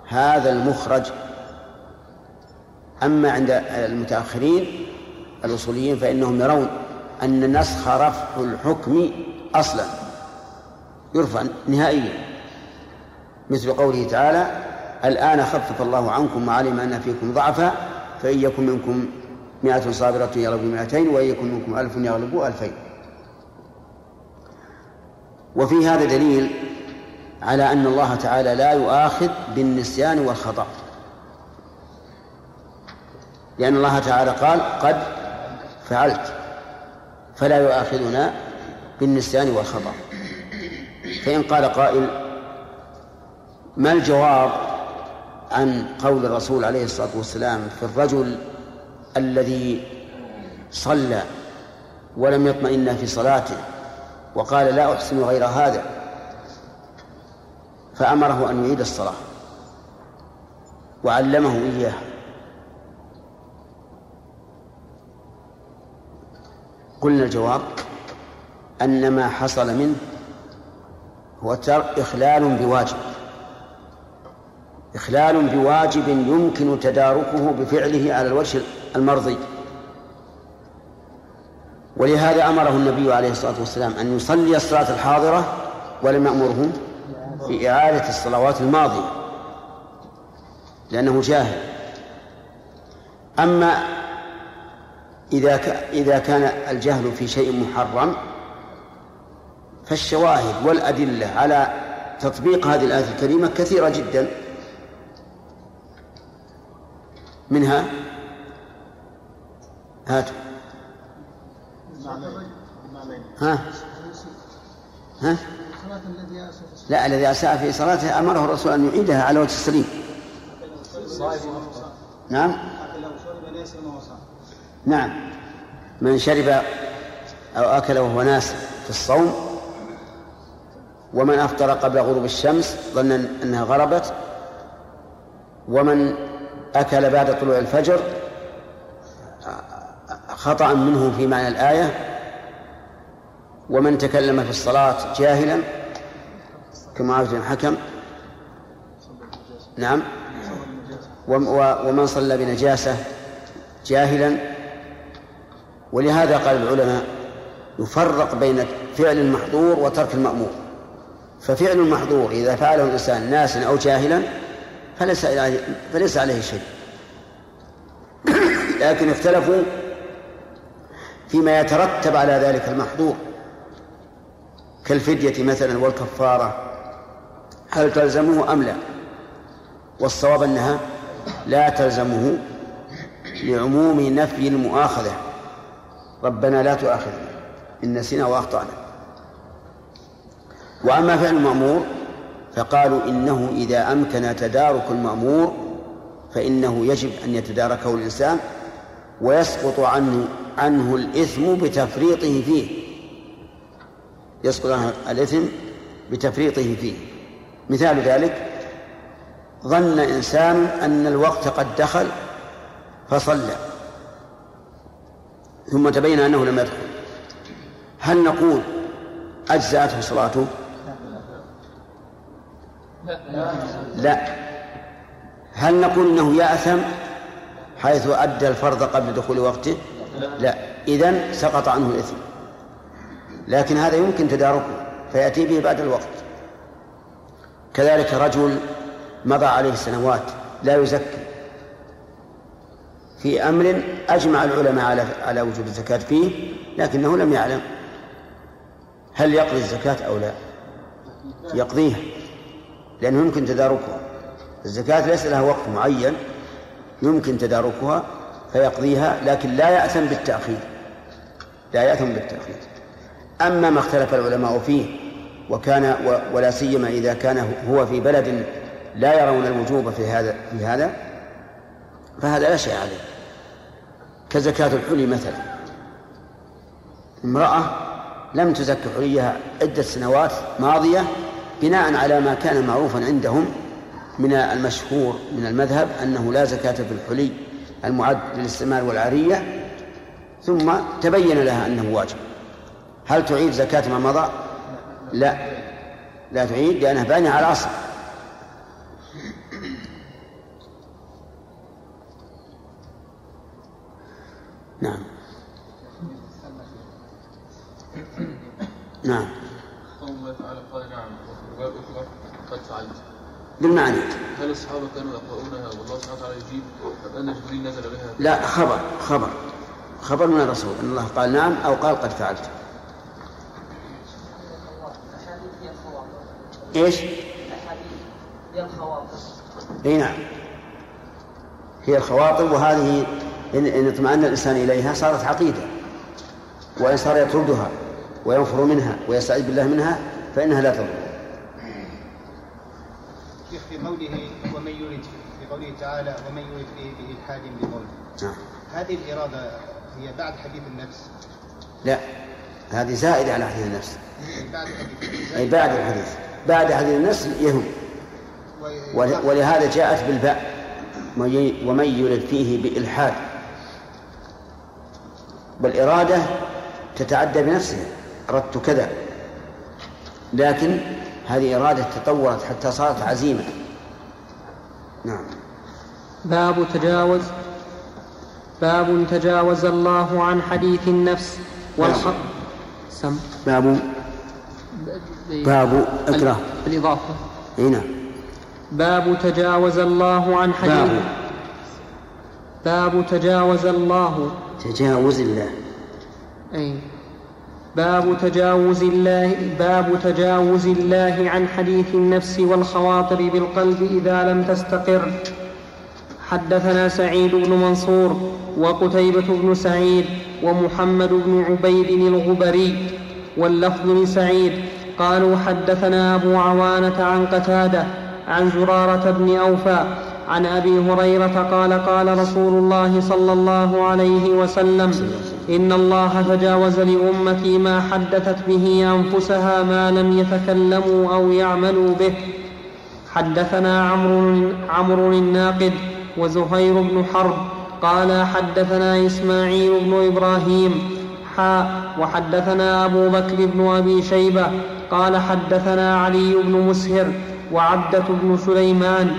هذا المخرج. أما عند المتأخرين الأصوليين فإنهم يرون أن النسخ رفع الحكم أصلا يرفع نهائيا. مثل قوله تعالى الآن خفف الله عنكم وعلم أن فيكم ضعفا فإن يكن منكم مئة صابرة يغلب مئتين وإن يكن منكم ألف يغلب ألفين. وفي هذا دليل على أن الله تعالى لا يؤاخذ بالنسيان والخطأ. لأن الله تعالى قال قد فعلت فلا يؤاخذنا بالنسيان والخطأ. فإن قال قائل ما الجواب عن قول الرسول عليه الصلاة والسلام في الرجل الذي صلى ولم يطمئن في صلاته وقال لا أحسن غير هذا فأمره أن يعيد الصلاة وعلمه إياها. قلنا الجواب أن ما حصل منه هو إخلال بواجب إخلال بواجب يمكن تداركه بفعله على الوجه المرضي. ولهذا أمره النبي عليه الصلاة والسلام أن يصلي الصلاة الحاضرة ولم يأمره بإعادة الصلوات الماضية لأنه جاهل. أما إذا إذا كان الجهل في شيء محرم فالشواهد والأدلة على تطبيق هذه الآية الكريمة كثيرة جدا. منها هاتوا ها؟ ها؟ لا الذي أساء في صلاته أمره الرسول أن يعيدها على وجه السليم. نعم. نعم. من شرب أو أكل وهو ناس في الصوم ومن أفطر قبل غروب الشمس ظنا أنها غربت ومن أكل بعد طلوع الفجر خطأ منه في معنى الآية ومن تكلم في الصلاة جاهلا كمعاوية بن حكم. نعم. ومن صلى بنجاسة جاهلا. ولهذا قال العلماء يفرق بين فعل المحظور وترك المأمور. ففعل المحظور إذا فعله الإنسان ناسا أو جاهلا فليس فليس عليه شيء. لكن اختلفوا فيما يترتب على ذلك المحظور. كالفدية مثلا والكفارة هل تلزمه أم لا؟ والصواب أنها لا تلزمه لعموم نفي المؤاخذة. ربنا لا تؤاخذنا إن نسينا وأخطأنا. وأما فعل المأمور فقالوا إنه إذا أمكن تدارك المأمور فإنه يجب أن يتداركه الإنسان ويسقط عنه عنه الإثم بتفريطه فيه. يسقط عنه الإثم بتفريطه فيه. مثال ذلك ظن إنسان أن الوقت قد دخل فصلى ثم تبين أنه لم يدخل. هل نقول أجزأته صلاته؟ لا. هل نقول إنه يأثم حيث أدى الفرض قبل دخول وقته؟ لا اذا سقط عنه الإثم. لكن هذا يمكن تداركه فيأتي به بعد الوقت. كذلك رجل مضى عليه سنوات لا يزكي. في أمر أجمع العلماء على على وجوب الزكاة فيه لكنه لم يعلم هل يقضي الزكاة أو لا. يقضيها لأنه يمكن تداركها. الزكاة ليس لها وقت معين يمكن تداركها فيقضيها لكن لا يأثم بالتأخير. لا يأثم بالتأخير. أما ما اختلف العلماء فيه وكان ولا سيما إذا كان هو في بلد لا يرون الوجوب في هذا في هذا فهذا لا شيء عليه. كزكاة الحلي مثلا. امرأة لم تزك حليها عدة سنوات ماضية بناء على ما كان معروفا عندهم من المشهور من المذهب أنه لا زكاة في الحلي المعد للاستعمال والعارية ثم تبين لها أنه واجب. هل تعيد زكاة ما مضى؟ لا. لا تعيد لأنها بانية على الأصل. نعم. نعم. الله تعالى قال نعم. قد فعلت. بالمعنى. هل الصحابة كانوا يقرؤونها والله سبحانه وتعالى يجيب أن جبريل نزل بها؟ لا خبر خبر. خبر من الرسول. أن الله قال نعم أو قال قد فعلت. إيش؟ هي الخواطر إي نعم. هي الخواطر وهذه إن, إن اطمأن الإنسان إليها صارت عقيدة. وإن صار يطردها وينفر منها ويستعيذ بالله منها فإنها لا تضر. في قوله ومن يرد في قوله تعالى ومن يرد فيه بإلحاد بظلم نعم. هذه الإرادة هي بعد حديث النفس؟ لا. هذه زائدة على حديث النفس. يعني بعد حديث أي بعد الحديث. بعد حديث النفس يهم. ولهذا جاءت بالباء. ومن يرد فيه بإلحاد. والإرادة تتعدى بنفسها. أردت كذا. لكن هذه إرادة تطورت حتى صارت عزيمة. نعم. باب تجاوز باب تجاوز الله عن حديث النفس والخط سم. باب باب اقرأ. الإضافة. إي نعم. باب تجاوز الله عن حديث باب. باب تجاوز الله. تجاوز الله. أي. باب تجاوز الله باب تجاوز الله عن حديث النفس والخواطر بالقلب إذا لم تستقر. حدثنا سعيد بن منصور وقتيبة بن سعيد ومحمد بن عبيد الغبري واللفظ لسعيد. قالوا حدثنا أبو عوانة عن قتادة عن زرارة بن أوفى عن أبي هريرة قال قال رسول الله صلى الله عليه وسلم إن الله تجاوز لأمتي ما حدثت به أنفسها ما لم يتكلموا أو يعملوا به. حدثنا عمرو عمرو الناقد وزهير بن حرب قال حدثنا إسماعيل بن إبراهيم حاء وحدثنا أبو بكر بن أبي شيبة قال حدثنا علي بن مسهر وعبدة بن سليمان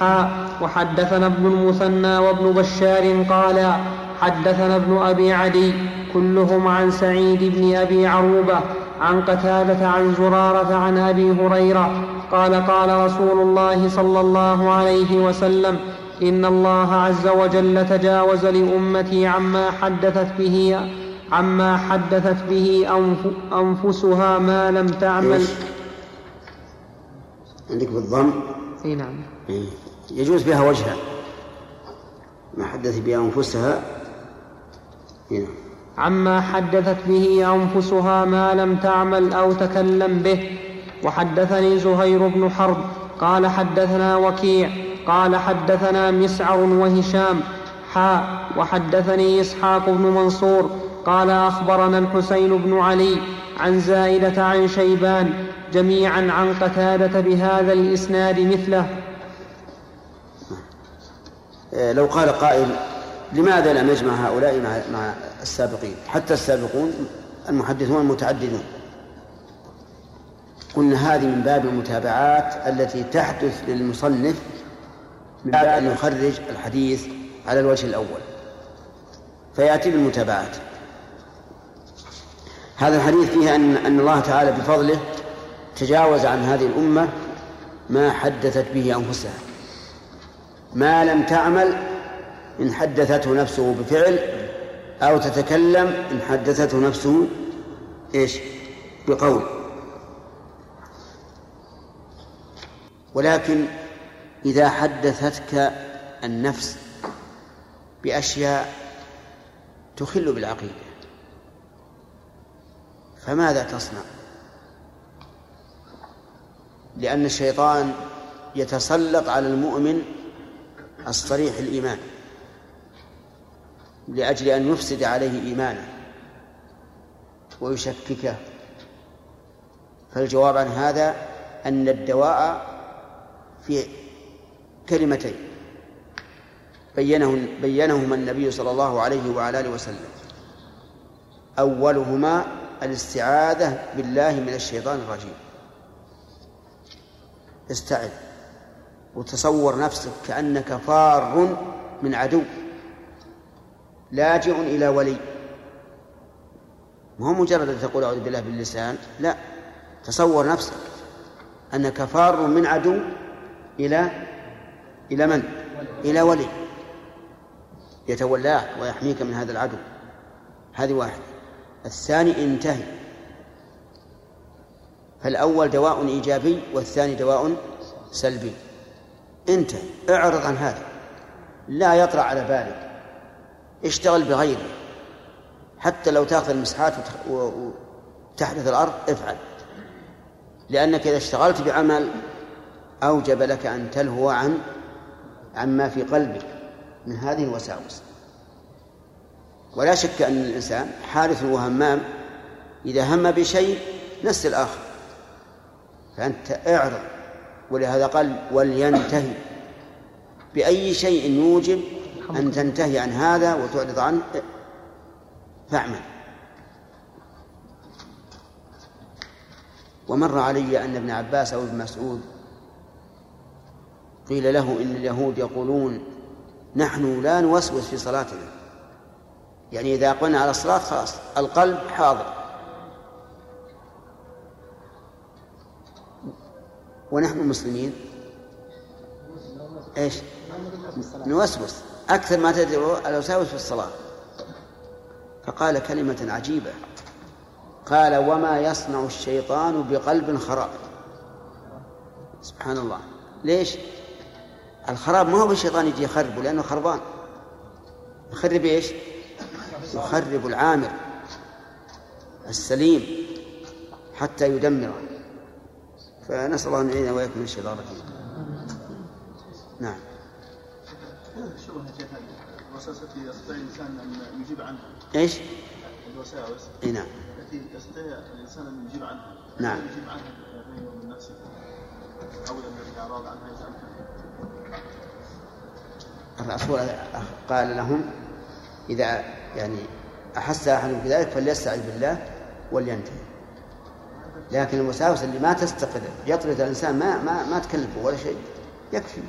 حاء وحدثنا ابن المثنى وابن بشار قال حدثنا ابن أبي عدي كلهم عن سعيد بن أبي عروبة عن قتادة عن زرارة عن أبي هريرة قال قال رسول الله صلى الله عليه وسلم إن الله عز وجل تجاوز لأمتي عما حدثت به عما حدثت به أنف أنفسها ما لم تعمل؟ عندك بالضم إي نعم إيه. يجوز بها وجهها ما حدث بها أنفسها. عما حدثت به أنفسها ما لم تعمل أو تكلم به. وحدثني زهير بن حرب قال حدثنا وكيع قال حدثنا مسعر وهشام. حاء وحدثني إسحاق بن منصور قال أخبرنا الحسين بن علي عن زائدة عن شيبان جميعا عن قتادة بهذا الإسناد مثله. آه، لو قال قائل لماذا لم يجمع هؤلاء مع مع السابقين؟ حتى السابقون المحدثون المتعددون. قلنا هذه من باب المتابعات التي تحدث للمصنف من باب أن يخرج الحديث على الوجه الأول. فيأتي بالمتابعات. هذا الحديث فيه أن أن الله تعالى بفضله تجاوز عن هذه الأمة ما حدثت به أنفسها. ما لم تعمل إن حدثته نفسه بفعل أو تتكلم إن حدثته نفسه إيش؟ بقول. ولكن إذا حدثتك النفس بأشياء تخل بالعقيدة فماذا تصنع؟ لأن الشيطان يتسلط على المؤمن الصريح الإيمان. لأجل أن يفسد عليه إيمانه ويشككه. فالجواب عن هذا أن الدواء في كلمتين. بينه بينهما النبي صلى الله عليه وعلى آله وسلم. أولهما الاستعاذة بالله من الشيطان الرجيم. استعذ. وتصور نفسك كأنك فار من عدو. لاجئ إلى ولي. ما هو مجرد أن تقول أعوذ بالله باللسان لا. تصور نفسك أنك فار من عدو إلى إلى من؟ إلى ولي. يتولاك ويحميك من هذا العدو. هذه واحدة الثاني انتهي. فالأول دواء إيجابي والثاني دواء سلبي. انتهي. اعرض عن هذا. لا يطرأ على بالك. اشتغل بغيره. حتى لو تأخذ المسحات وتحدث الأرض افعل. لأنك إذا اشتغلت بعمل أوجب لك أن تلهو عن عما في قلبك من هذه الوساوس. ولا شك أن الإنسان حارث وهمام. إذا هم بشيء نس الآخر. فأنت اعرض. ولهذا قال ولينتهي. بأي شيء يوجب أن تنتهي عن هذا وتعرض عنه فاعمل. ومر علي أن ابن عباس أو ابن مسعود قيل له إن اليهود يقولون نحن لا نوسوس في صلاتنا. يعني إذا قلنا على الصلاة خلاص القلب حاضر. ونحن مسلمين؟ إيش؟ نوسوس. أكثر ما تدعو الوساوس في الصلاة. فقال كلمة عجيبة. قال وما يصنع الشيطان بقلب خراب. سبحان الله. ليش؟ الخراب ما هو بالشيطان يجي يخربه لأنه خربان. يخرب إيش؟ يخرب العامر السليم حتى يدمره. فنسأل الله أن يعيننا وإياكم من الشيطان الرجيم. نعم. الوسوسة التي يستطيع الإنسان أن يجيب عنها؟ إيش؟ الوساوس. إي نعم. التي يستطيع الإنسان أن يجيب عنها. نعم. يجيب عنها من نفسه. أو الإعراض عنها الرسول قال لهم إذا يعني أحس أحد بذلك فليستعذ بالله ولينتهي. لكن الوساوس اللي ما تستقر يطرد الإنسان ما ما ما تكلفه ولا شيء يكفي.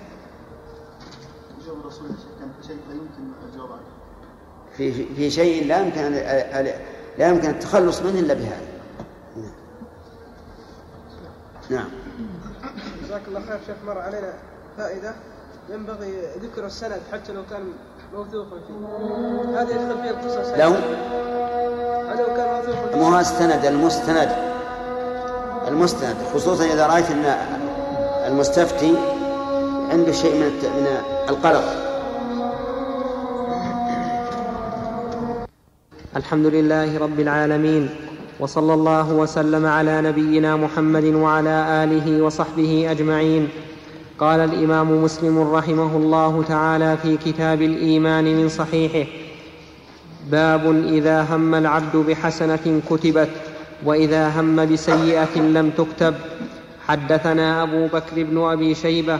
الرسول كان في شيء لا يمكن الجواب في في شيء لا يمكن لا يمكن التخلص منه إلا بهذا. نعم. نعم. جزاك الله خير شيخ مر علينا فائدة. ينبغي ذكر السند حتى لو كان موثوقا فيه. هذه يدخل فيها القصص. لو هذا لو كان موثوقا فيه؟ مو السند المستند. المستند خصوصا إذا رأيت أن المستفتي عنده شيء من من القلق. الحمد لله رب العالمين وصلى الله وسلم على نبينا محمد وعلى آله وصحبه أجمعين. قال الإمام مسلم رحمه الله تعالى في كتاب الإيمان من صحيحه باب إذا هم العبد بحسنة كتبت وإذا هم بسيئة لم تكتب. حدثنا أبو بكر بن أبي شيبة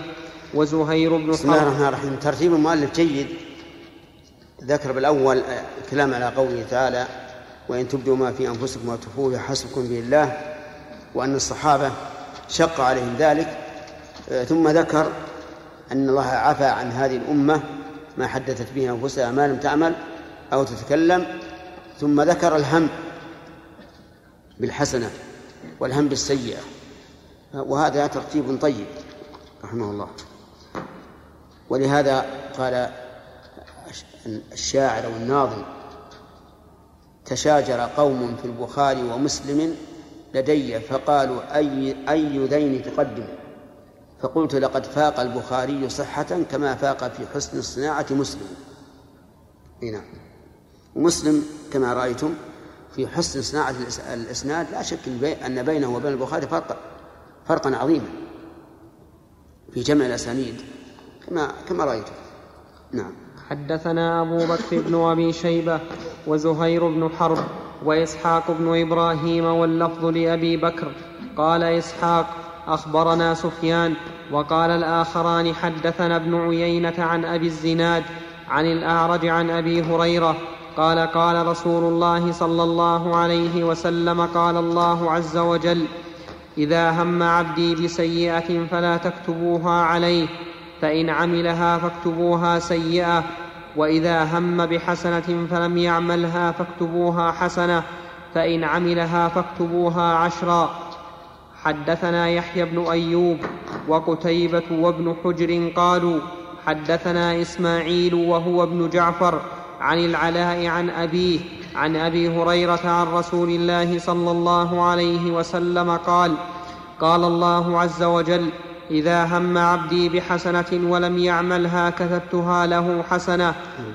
وزهير بن بسم الله الرحمن الرحيم. ترتيب المؤلف جيد. ذكر بالأول آه، كلام على قوله تعالى وإن تبدوا ما في أنفسكم وتخفوه يحسبكم به الله وأن الصحابة شق عليهم ذلك. آه، ثم ذكر أن الله عفى عن هذه الأمة ما حدثت به أنفسها ما لم تعمل أو تتكلم. ثم ذكر الهم بالحسنة والهم بالسيئة. وهذا ترتيب طيب رحمه الله. ولهذا قال الشاعر والناظم تشاجر قوم في البخاري ومسلم لدي فقالوا أي أي ذين تقدم؟ فقلت لقد فاق البخاري صحة كما فاق في حسن الصناعة مسلم. نعم. ومسلم كما رأيتم في حسن صناعة الإس- الإسناد لا شك أن بينه وبين البخاري فرق فرقا عظيما في جمع الأسانيد كما كما رأيتم. نعم. حدثنا أبو بكر بن أبي شيبة وزهير بن حرب وإسحاق بن إبراهيم واللفظ لأبي بكر. قال إسحاق أخبرنا سفيان وقال الآخران حدثنا ابن عيينة عن أبي الزناد عن الأعرج عن أبي هريرة. قال قال رسول الله صلى الله عليه وسلم قال الله عز وجل إذا هم عبدي بسيئة فلا تكتبوها عليه. فإن عملها فاكتبوها سيئة وإذا هم بحسنة فلم يعملها فاكتبوها حسنة فإن عملها فاكتبوها عشرا. حدثنا يحيى بن أيوب وقتيبة وابن حجر قالوا حدثنا إسماعيل وهو ابن جعفر عن العلاء عن أبيه عن أبي هريرة عن رسول الله صلى الله عليه وسلم قال قال الله عز وجل إذا هم عبدي بحسنة ولم يعملها كتبتها له حسنة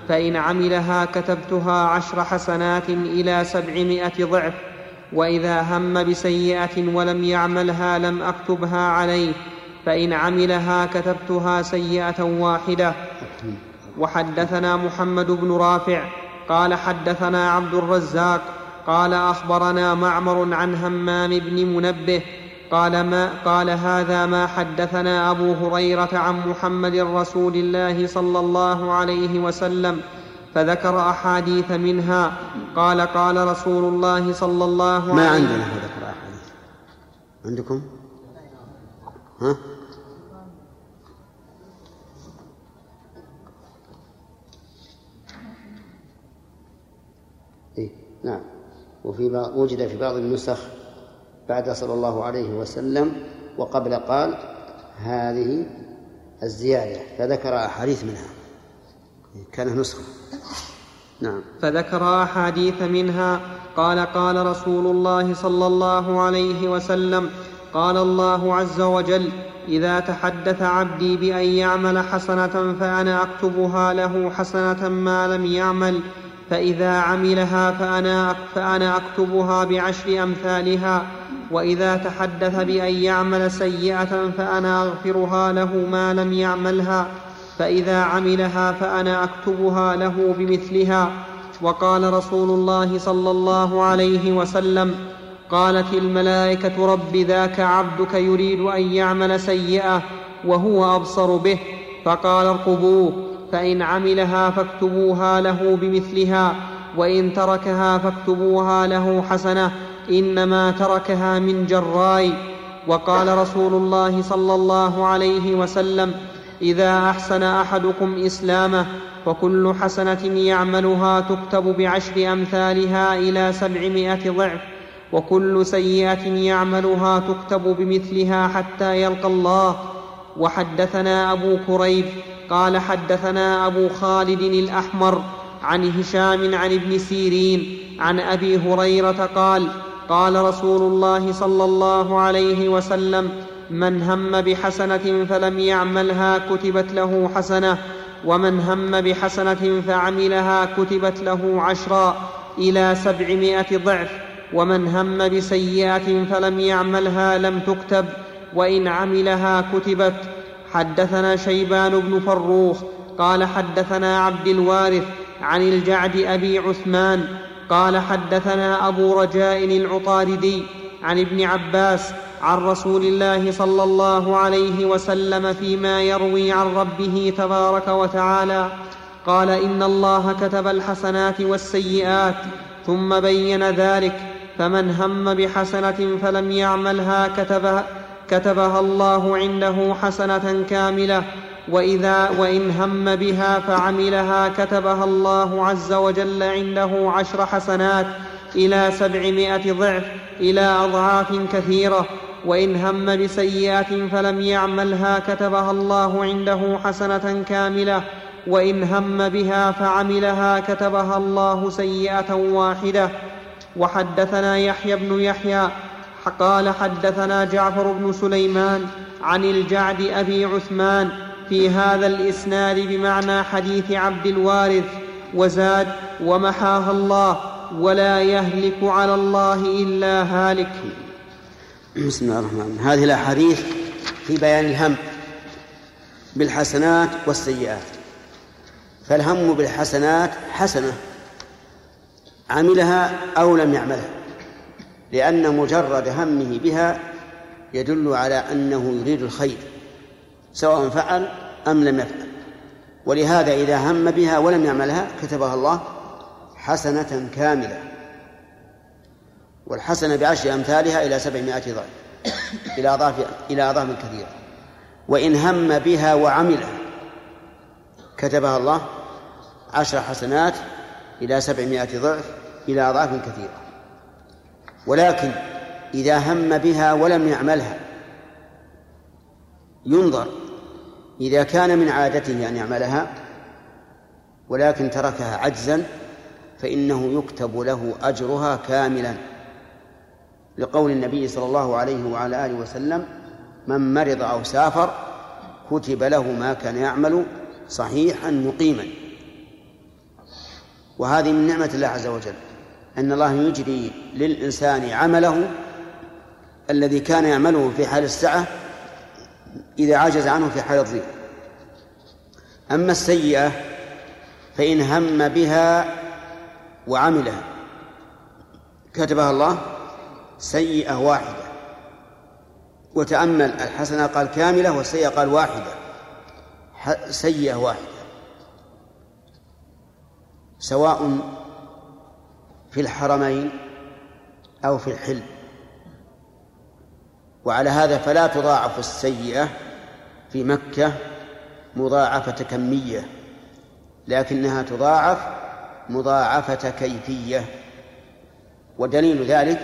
فإن عملها كتبتها عشر حسنات إلى سبعمائة ضعف وإذا هم بسيئة ولم يعملها لم أكتبها عليه فإن عملها كتبتها سيئة واحدة. وحدثنا محمد بن رافع قال حدثنا عبد الرزاق قال أخبرنا معمر عن همام بن منبه قال ما قال هذا ما حدثنا أبو هريرة عن محمد رسول الله صلى الله عليه وسلم فذكر أحاديث منها قال قال رسول الله صلى الله ما عليه عندنا هذا ذكر أحاديث عندكم؟ ها؟ إيه نعم وفي بعض وجد في بعض النسخ بعد صلى الله عليه وسلم وقبل قال هذه الزيادة فذكر أحاديث منها. كان نسخة. نعم. فذكر أحاديث منها قال قال رسول الله صلى الله عليه وسلم قال الله عز وجل إذا تحدث عبدي بأن يعمل حسنة فأنا أكتبها له حسنة ما لم يعمل فإذا عملها فأنا أكتبها بعشر أمثالها وإذا تحدث بأن يعمل سيئة فأنا أغفرها له ما لم يعملها فإذا عملها فأنا أكتبها له بمثلها. وقال رسول الله صلى الله عليه وسلم قالت الملائكة رب ذاك عبدك يريد أن يعمل سيئة وهو أبصر به. فقال ارقبوه فإن عملها فاكتبوها له بمثلها وإن تركها فاكتبوها له حسنة. إنما تركها من جراي وقال رسول الله صلى الله عليه وسلم إذا أحسن أحدكم إسلامه فكل حسنة يعملها تكتب بعشر أمثالها إلى سبعمائة ضعف وكل سيئة يعملها تكتب بمثلها حتى يلقى الله. وحدثنا أبو كريب قال حدثنا أبو خالد الأحمر عن هشام عن ابن سيرين عن أبي هريرة قال قال رسول الله صلى الله عليه وسلم من هم بحسنة فلم يعملها كتبت له حسنة ومن هم بحسنة فعملها كتبت له عشرا إلى سبعمائة ضعف ومن هم بسيئة فلم يعملها لم تكتب وإن عملها كتبت. حدثنا شيبان بن فروخ قال حدثنا عبد الوارث عن الجعد أبي عثمان قال حدثنا أبو رجاء العطاردي عن ابن عباس عن رسول الله صلى الله عليه وسلم فيما يروي عن ربه تبارك وتعالى قال إن الله كتب الحسنات والسيئات ثم بين ذلك فمن هم بحسنة فلم يعملها كتبها, كتبها الله عنده حسنة كاملة وإذا وإن هم بها فعملها كتبها الله عز وجل عنده عشر حسنات إلى سبعمائة ضعف إلى أضعاف كثيرة. وإن هم بسيئة فلم يعملها كتبها الله عنده حسنة كاملة. وإن هم بها فعملها كتبها الله سيئة واحدة. وحدثنا يحيى بن يحيى قال حدثنا جعفر بن سليمان عن الجعد أبي عثمان في هذا الإسناد بمعنى حديث عبد الوارث وزاد ومحاها الله ولا يهلك على الله إلا هالك. بسم الله الرحمن الرحيم. هذه الأحاديث في بيان الهم بالحسنات والسيئات. فالهم بالحسنات حسنة. عملها أو لم يعملها. لأن مجرد همه بها يدل على أنه يريد الخير. سواء فعل أم لم يفعل. ولهذا إذا هم بها ولم يعملها كتبها الله حسنة كاملة. والحسنة بعشر أمثالها إلى سبعمائة ضعف إلى أضعاف إلى أضعاف كثيرة. وإن هم بها وعملها كتبها الله عشر حسنات إلى سبعمائة ضعف إلى أضعاف كثيرة. ولكن إذا هم بها ولم يعملها ينظر إذا كان من عادته أن يعملها ولكن تركها عجزا فإنه يكتب له أجرها كاملا. لقول النبي صلى الله عليه وعلى آله وسلم من مرض أو سافر كتب له ما كان يعمل صحيحا مقيما. وهذه من نعمة الله عز وجل أن الله يجري للإنسان عمله الذي كان يعمله في حال السعة إذا عجز عنه في حال الضيق. أما السيئة فإن هم بها وعملها. كتبها الله سيئة واحدة. وتأمل الحسنة قال كاملة والسيئة قال واحدة. سيئة واحدة. سواء في الحرمين أو في الحل. وعلى هذا فلا تضاعف السيئة في مكة مضاعفة كمية لكنها تضاعف مضاعفة كيفية. ودليل ذلك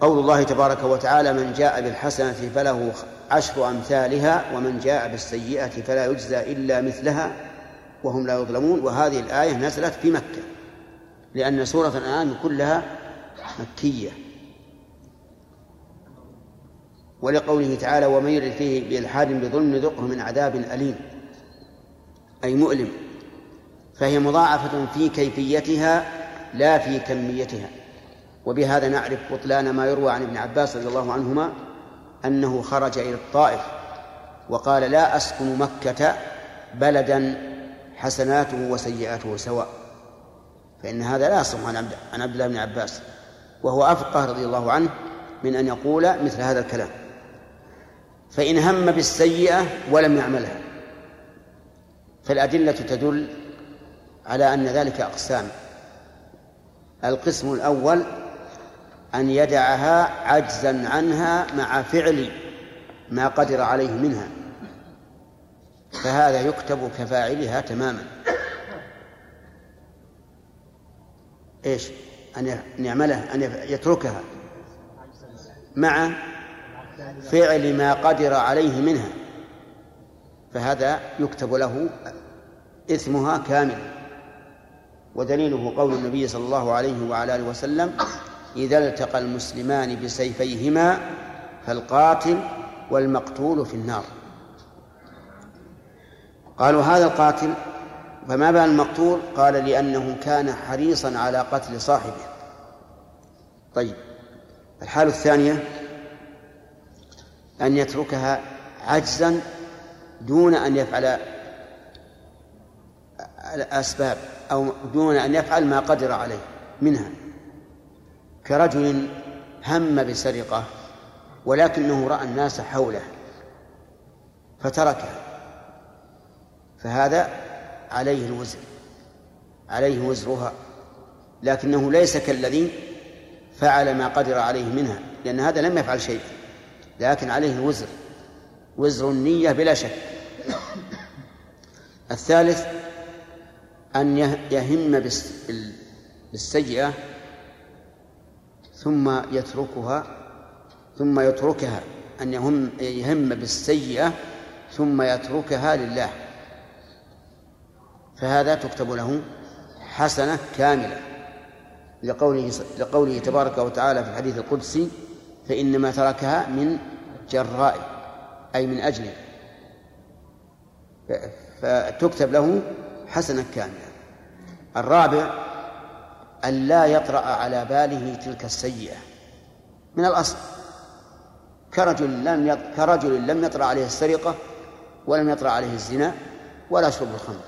قول الله تبارك وتعالى من جاء بالحسنة فله عشر أمثالها ومن جاء بالسيئة فلا يجزى إلا مثلها وهم لا يظلمون. وهذه الآية نزلت في مكة لأن سورة الآن كلها مكية. ولقوله تعالى ومن يرد فيه بإلحاد بظلم نذقه من عذاب أليم. أي مؤلم. فهي مضاعفة في كيفيتها لا في كميتها. وبهذا نعرف بطلان ما يروى عن ابن عباس رضي الله عنهما أنه خرج إلى الطائف وقال لا أسكن مكة بلدا حسناته وسيئاته سواء. فإن هذا لا يصح عن عبد الله بن عباس. وهو أفقه رضي الله عنه من أن يقول مثل هذا الكلام. فإن هم بالسيئة ولم يعملها. فالأدلة تدل على أن ذلك أقسام. القسم الأول أن يدعها عجزا عنها مع فعل ما قدر عليه منها. فهذا يكتب كفاعلها تماما. إيش؟ أن يعملها أن يتركها. مع فعل ما قدر عليه منها فهذا يكتب له إثمها كاملا ودليله قول النبي صلى الله عليه وعلى آله وسلم إذا التقى المسلمان بسيفيهما فالقاتل والمقتول في النار. قالوا هذا القاتل فما بال المقتول؟ قال لأنه كان حريصا على قتل صاحبه. طيب الحالة الثانية أن يتركها عجزا دون أن يفعل الأسباب أو دون أن يفعل ما قدر عليه منها. كرجل هم بسرقة ولكنه رأى الناس حوله فتركها فهذا عليه الوزر عليه وزرها لكنه ليس كالذي فعل ما قدر عليه منها لأن هذا لم يفعل شيء لكن عليه الوزر وزر النية بلا شك. الثالث أن يهم بالسيئة ثم يتركها ثم يتركها. أن يهم يهم بالسيئة ثم يتركها لله. فهذا تكتب له حسنة كاملة. لقوله لقوله تبارك وتعالى في الحديث القدسي فإنما تركها من جراء أي من أجله فتكتب له حسنة كاملة الرابع أن لا يطرأ على باله تلك السيئة. من الأصل كرجل لم كرجل لم يطرأ عليه السرقة ولم يطرأ عليه الزنا ولا شرب الخمر.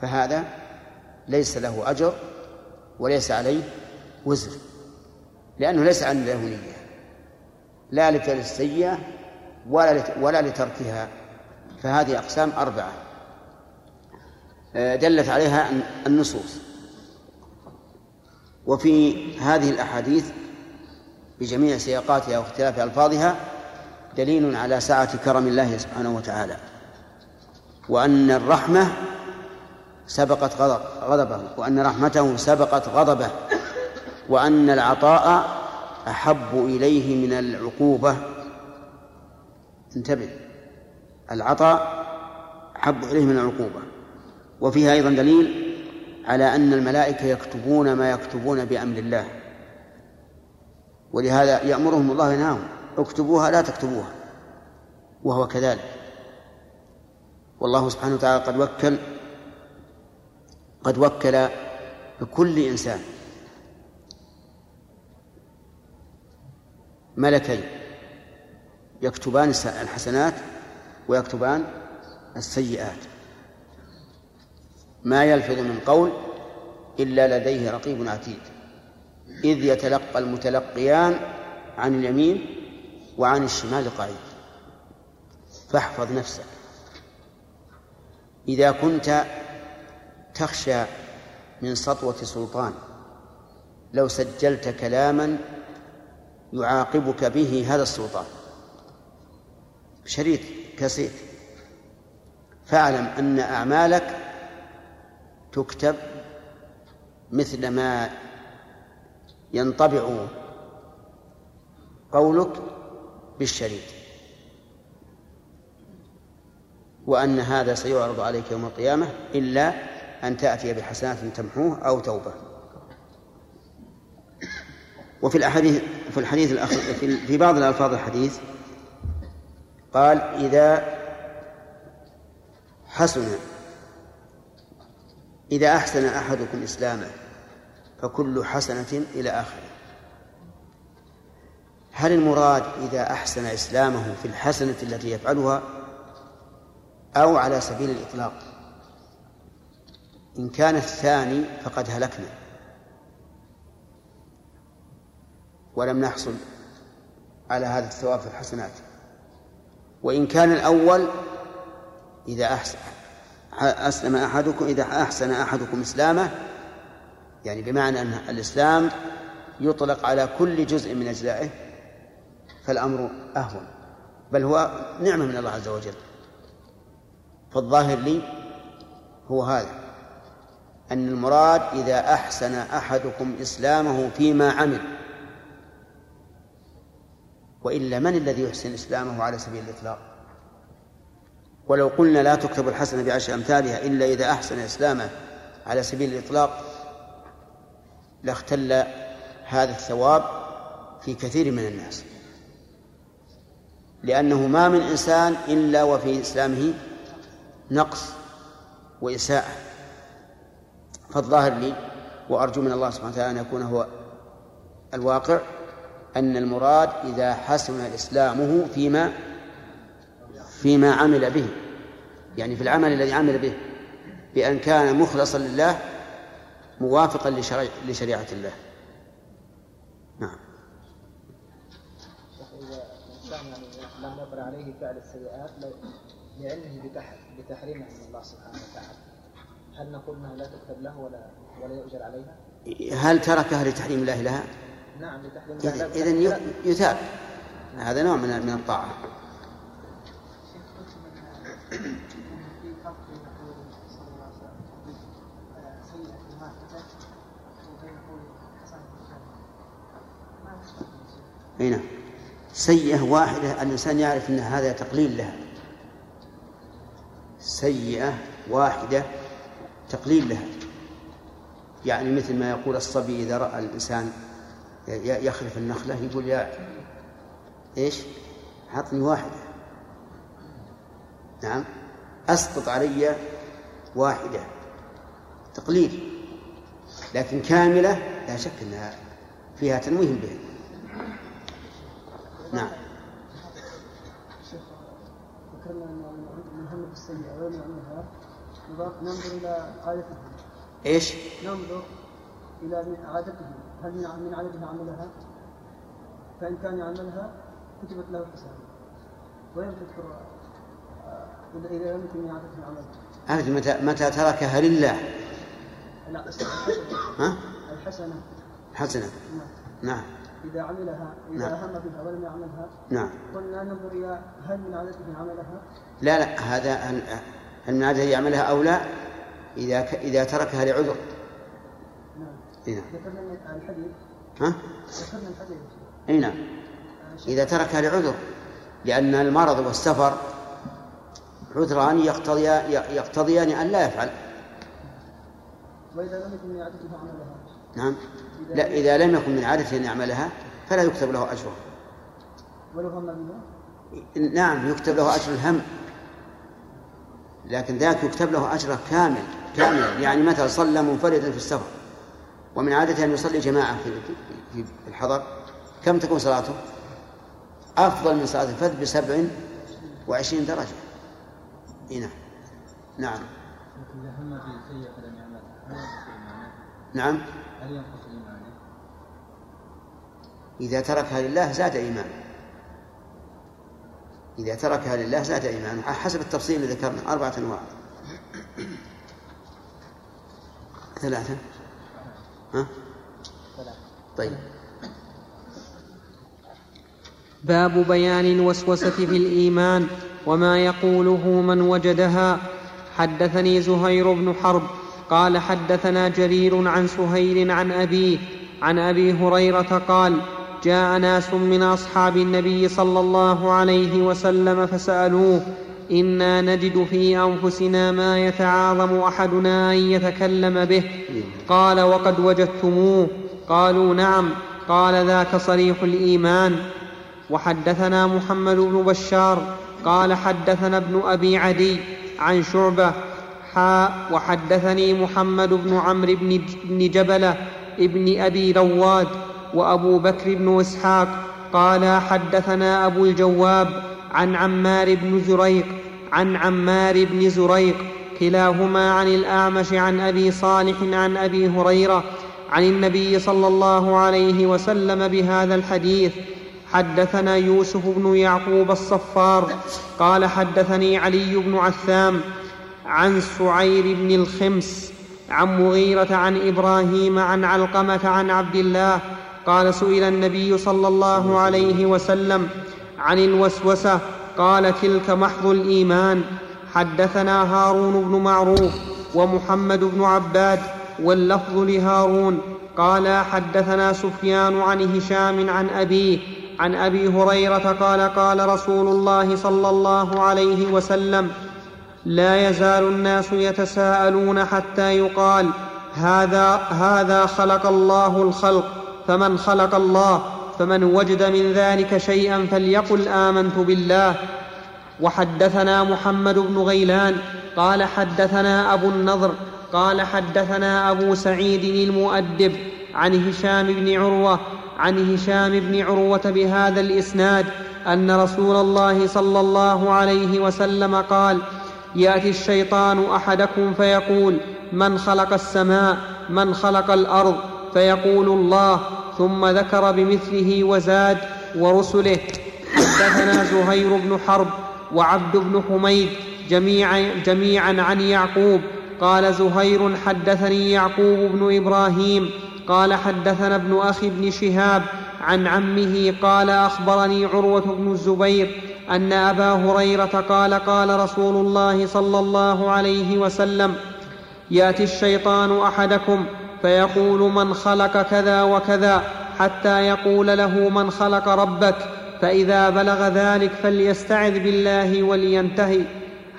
فهذا ليس له أجر وليس عليه وزر. لأنه ليس عن له نية لا لفعل السيئة ولا ولا لتركها. فهذه أقسام أربعة. آه، دلت عليها النصوص. وفي هذه الأحاديث بجميع سياقاتها واختلاف ألفاظها دليل على سعة كرم الله سبحانه وتعالى وأن الرحمة سبقت غضب غضبه وأن رحمته سبقت غضبه. وأن العطاء أحب إليه من العقوبة. انتبه. العطاء أحب إليه من العقوبة. وفيها أيضا دليل على أن الملائكة يكتبون ما يكتبون بأمر الله. ولهذا يأمرهم الله ينهاهم. اكتبوها لا تكتبوها. وهو كذلك. والله سبحانه وتعالى قد وكل قد وكل بكل إنسان. ملكين يكتبان الحسنات ويكتبان السيئات. ما يلفظ من قول إلا لديه رقيب عتيد إذ يتلقى المتلقيان عن اليمين وعن الشمال قعيد. فاحفظ نفسك. إذا كنت تخشى من سطوة سلطان لو سجلت كلاما يعاقبك به هذا السلطان. شريط كاسيت فاعلم أن أعمالك تكتب مثل ما ينطبع قولك بالشريط وأن هذا سيعرض عليك يوم القيامة إلا أن تأتي بحسنات تمحوه أو توبة. وفي الأحاديث في الحديث الأخير في بعض الألفاظ الحديث قال إذا حسن إذا أحسن أحدكم إسلامه فكل حسنة إلى آخره. هل المراد إذا أحسن إسلامه في الحسنة التي يفعلها أو على سبيل الإطلاق؟ إن كان الثاني فقد هلكنا. ولم نحصل على هذا الثواب في الحسنات. وإن كان الأول إذا أحسن أسلم أحدكم إذا أحسن أحدكم إسلامه يعني بمعنى أن الإسلام يطلق على كل جزء من أجزائه فالأمر أهون. بل هو نعمة من الله عز وجل. فالظاهر لي هو هذا أن المراد إذا أحسن أحدكم إسلامه فيما عمل وإلا من الذي يحسن إسلامه على سبيل الإطلاق؟ ولو قلنا لا تكتب الحسنة بعشر أمثالها إلا إذا أحسن إسلامه على سبيل الإطلاق لاختل هذا الثواب في كثير من الناس. لأنه ما من إنسان إلا وفي إسلامه نقص وإساءة. فالظاهر لي وأرجو من الله سبحانه وتعالى أن يكون هو الواقع أن المراد إذا حسن إسلامه فيما فيما عمل به يعني في العمل الذي عمل به بأن كان مخلصا لله موافقا لشريعة الله نعم لم يقر عليه فعل السيئات لعلمه بتحريمها من الله سبحانه وتعالى هل نقول إنها لا تكتب له ولا ولا يؤجر عليها؟ هل تركها لتحريم الله لها؟ نعم إذا يثاب هذا نوع من من الطاعة. أي نعم. سيئة واحدة الإنسان يعرف أن هذا تقليل لها. سيئة واحدة تقليل لها. يعني مثل ما يقول الصبي إذا رأى الإنسان يخلف النخلة يقول يا إيش؟ عطني واحدة. نعم؟ أسقط علي واحدة. تقليل. لكن كاملة لا شك أنها فيها تنويه به. نعم. ذكرنا المهم ويمنع منها ننظر إلى عادته إيش؟ ننظر إلى من عادته هل من عادته عملها؟ فإن كان يعملها كتبت له حسنه وين تذكر اذا لم يكن من عادته عملها أنت متى متى تركها لله. لا الحسنة. ها؟ الحسنة. حسنة. نعم. نعم. إذا عملها إذا نعم. هم بها ولم يعملها نعم. قلنا ننظر إلى هل من عادته عملها. لا لا هذا هل من عادته يعملها أو لا؟ إذا. إذا تركها لعذر. ذكرنا الحديث ها؟ ذكرنا الحديث اي نعم. إذا تركها لعذر لأن المرض والسفر عذران يقتضيان يقتضيان أن لا يفعل. وإذا لم يكن من عادته عملها نعم. لا إذا لم يكن من عادته أن يعملها فلا يكتب له أجره ولو هم نعم يكتب له أجر الهم. لكن ذاك يكتب له أجره كامل كاملا يعني مثلا صلى منفردا في السفر. ومن عادته أن يصلي جماعة في الحضر كم تكون صلاته؟ أفضل من صلاة الفذ بسبع وعشرين درجة. إيه نعم. نعم. إذا هم؟ نعم. هل ينقص إيمانه؟ إذا تركها لله زاد إيمانه إذا تركها لله زاد إيمانه حسب التفصيل اللي ذكرنا أربعة أنواع. ثلاثة. ها؟ طيب باب بيان الوسوسة في الإيمان وما يقوله من وجدها حدثني زهير بن حرب قال حدثنا جرير عن سهيل عن أبيه عن أبي هريرة قال جاء ناس من أصحاب النبي صلى الله عليه وسلم فسألوه إنا نجد في أنفسنا ما يتعاظم أحدنا أن يتكلم به قال وقد وجدتموه قالوا نعم قال ذاك صريح الإيمان وحدثنا محمد بن بشار قال حدثنا ابن ابي عدي عن شعبه حاء وحدثني محمد بن عمرو بن جبله ابن ابي رواد وابو بكر بن اسحاق قال حدثنا ابو الجواب عن عمار بن زريق عن عمار بن زريق كلاهما عن الأعمش عن أبي صالح عن أبي هريرة عن النبي صلى الله عليه وسلم بهذا الحديث حدثنا يوسف بن يعقوب الصفار قال حدثني علي بن عثام عن سعير بن الخمس عن مغيرة عن إبراهيم عن علقمة عن عبد الله قال سئل النبي صلى الله عليه وسلم عن الوسوسة قال تلك محض الإيمان. حدثنا هارون بن معروف ومحمد بن عباد واللفظ لهارون. قال حدثنا سفيان عن هشام عن أبيه عن أبي هريرة قال قال رسول الله صلى الله عليه وسلم لا يزال الناس يتساءلون حتى يقال هذا هذا خلق الله الخلق فمن خلق الله؟ فمن وجد من ذلك شيئا فليقل آمنت بالله. وحدثنا محمد بن غيلان قال حدثنا أبو النضر قال حدثنا أبو سعيد المؤدب عن هشام بن عروة عن هشام بن عروة بهذا الإسناد أن رسول الله صلى الله عليه وسلم قال يأتي الشيطان أحدكم فيقول من خلق السماء من خلق الأرض؟ فيقول الله ثم ذكر بمثله وزاد ورسله. حدثنا زهير بن حرب وعبد بن حميد جميعا, جميعا عن يعقوب. قال زهير حدثني يعقوب بن إبراهيم. قال حدثنا ابن أخي بن شهاب عن عمه. قال أخبرني عروة بن الزبير أن أبا هريرة قال قال رسول الله صلى الله عليه وسلم يأتي الشيطان أحدكم فيقول من خلق كذا وكذا حتى يقول له من خلق ربك فإذا بلغ ذلك فليستعذ بالله ولينتهي.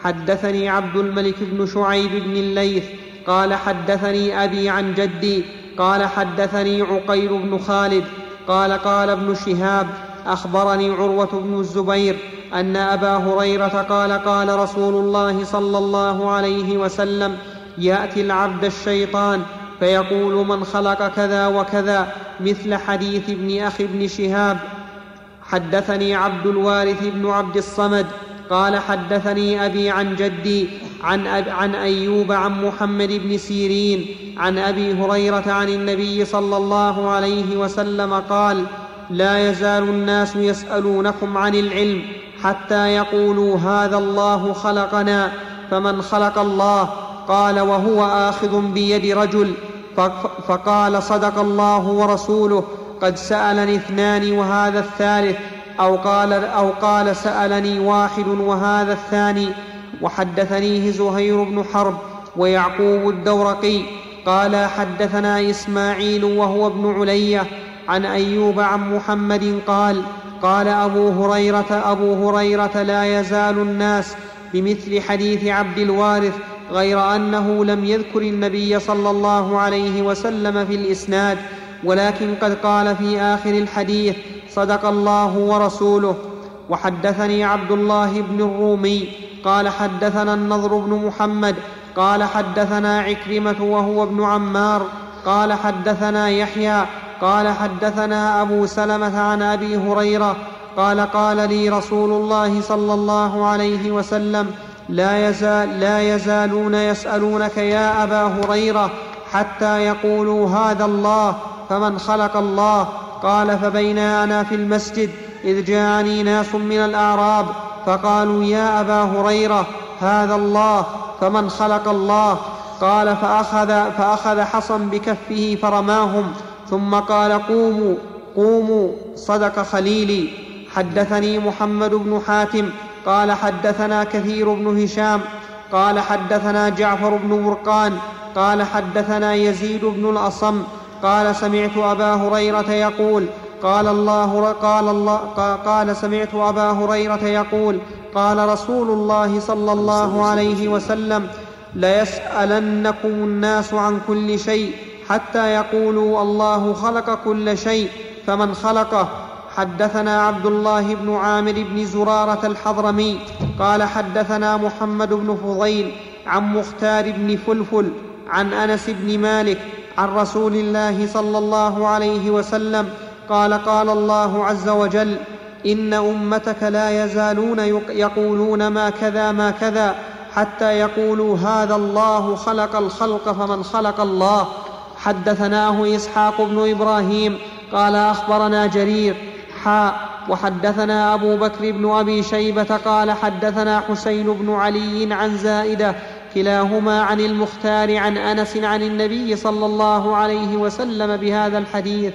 حدثني عبد الملك بن شعيب بن الليث قال حدثني أبي عن جدي قال حدثني عقيل بن خالد قال قال ابن شهاب أخبرني عروة بن الزبير أن أبا هريرة قال قال رسول الله صلى الله عليه وسلم يأتي العبد الشيطان فيقول من خلق كذا وكذا مثل حديث ابن أخي ابن شهاب. حدثني عبد الوارث بن عبد الصمد قال حدثني أبي عن جدي عن, أب عن أيوب عن محمد بن سيرين عن أبي هريرة عن النبي صلى الله عليه وسلم قال لا يزال الناس يسألونكم عن العلم حتى يقولوا هذا الله خلقنا فمن خلق الله قال وهو آخذ بيد رجل فقال صدق الله ورسوله قد سألني اثنان وهذا الثالث أو قال أو قال سألني واحد وهذا الثاني وحدثنيه زهير بن حرب ويعقوب الدورقي قال حدثنا إسماعيل وهو ابن علية عن أيوب عن محمد قال قال أبو هريرة أبو هريرة لا يزال الناس بمثل حديث عبد الوارث غير أنه لم يذكر النبي صلى الله عليه وسلم في الإسناد ولكن قد قال في آخر الحديث صدق الله ورسوله وحدثني عبد الله بن الرومي قال حدثنا النضر بن محمد قال حدثنا عكرمة وهو ابن عمار قال حدثنا يحيى قال حدثنا أبو سلمة عن أبي هريرة قال قال لي رسول الله صلى الله عليه وسلم لا, يزال لا يزالون يسألونك يا أبا هريرة حتى يقولوا هذا الله فمن خلق الله. قال فبينا أنا في المسجد إذ جاءني ناس من الأعراب فقالوا يا أبا هريرة هذا الله فمن خلق الله. قال فأخذ, فأخذ حصا بكفه فرماهم ثم قال قوموا قوموا صدق خليلي. حدثني محمد بن حاتم قال حدثنا كثير بن هشام قال حدثنا جعفر بن برقان قال حدثنا يزيد بن الأصم قال سمعت أبا هريرة يقول قال الله قال الله قال سمعت أبا هريرة يقول قال رسول الله صلى الله عليه وسلم ليسألنكم الناس عن كل شيء حتى يقولوا الله خلق كل شيء فمن خلقه حدثنا عبد الله بن عامر بن زرارة الحضرمي قال حدثنا محمد بن فضيل عن مختار بن فلفل عن أنس بن مالك عن رسول الله صلى الله عليه وسلم قال قال الله عز وجل إن أمتك لا يزالون يقولون ما كذا ما كذا حتى يقولوا هذا الله خلق الخلق فمن خلق الله. حدثناه إسحاق بن إبراهيم قال أخبرنا جرير حاء وحدثنا أبو بكر بن أبي شيبة قال حدثنا حسين بن علي عن زائدة كلاهما عن المختار عن أنس عن النبي صلى الله عليه وسلم بهذا الحديث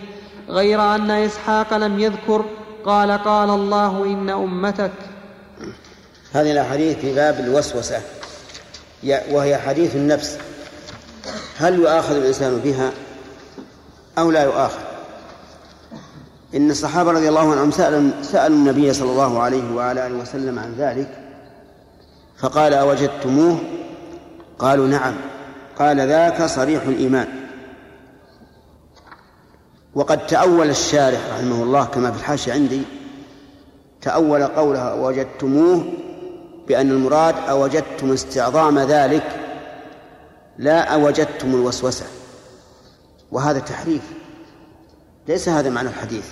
غير أن إسحاق لم يذكر قال قال الله إن أمتك. هذه الأحاديث في باب الوسوسة وهي حديث النفس هل يؤاخذ الإنسان بها أو لا يؤاخذ؟ إن الصحابة رضي الله عنهم سألوا, سألوا النبي صلى الله عليه وعلى آله وسلم عن ذلك فقال أوجدتموه؟ قالوا نعم. قال ذاك صريح الإيمان. وقد تأول الشارح رحمه الله كما في الحاشية عندي تأول قولها وجدتموه بأن المراد أوجدتم استعظام ذلك لا أوجدتم الوسوسة. وهذا تحريف. ليس هذا معنى الحديث.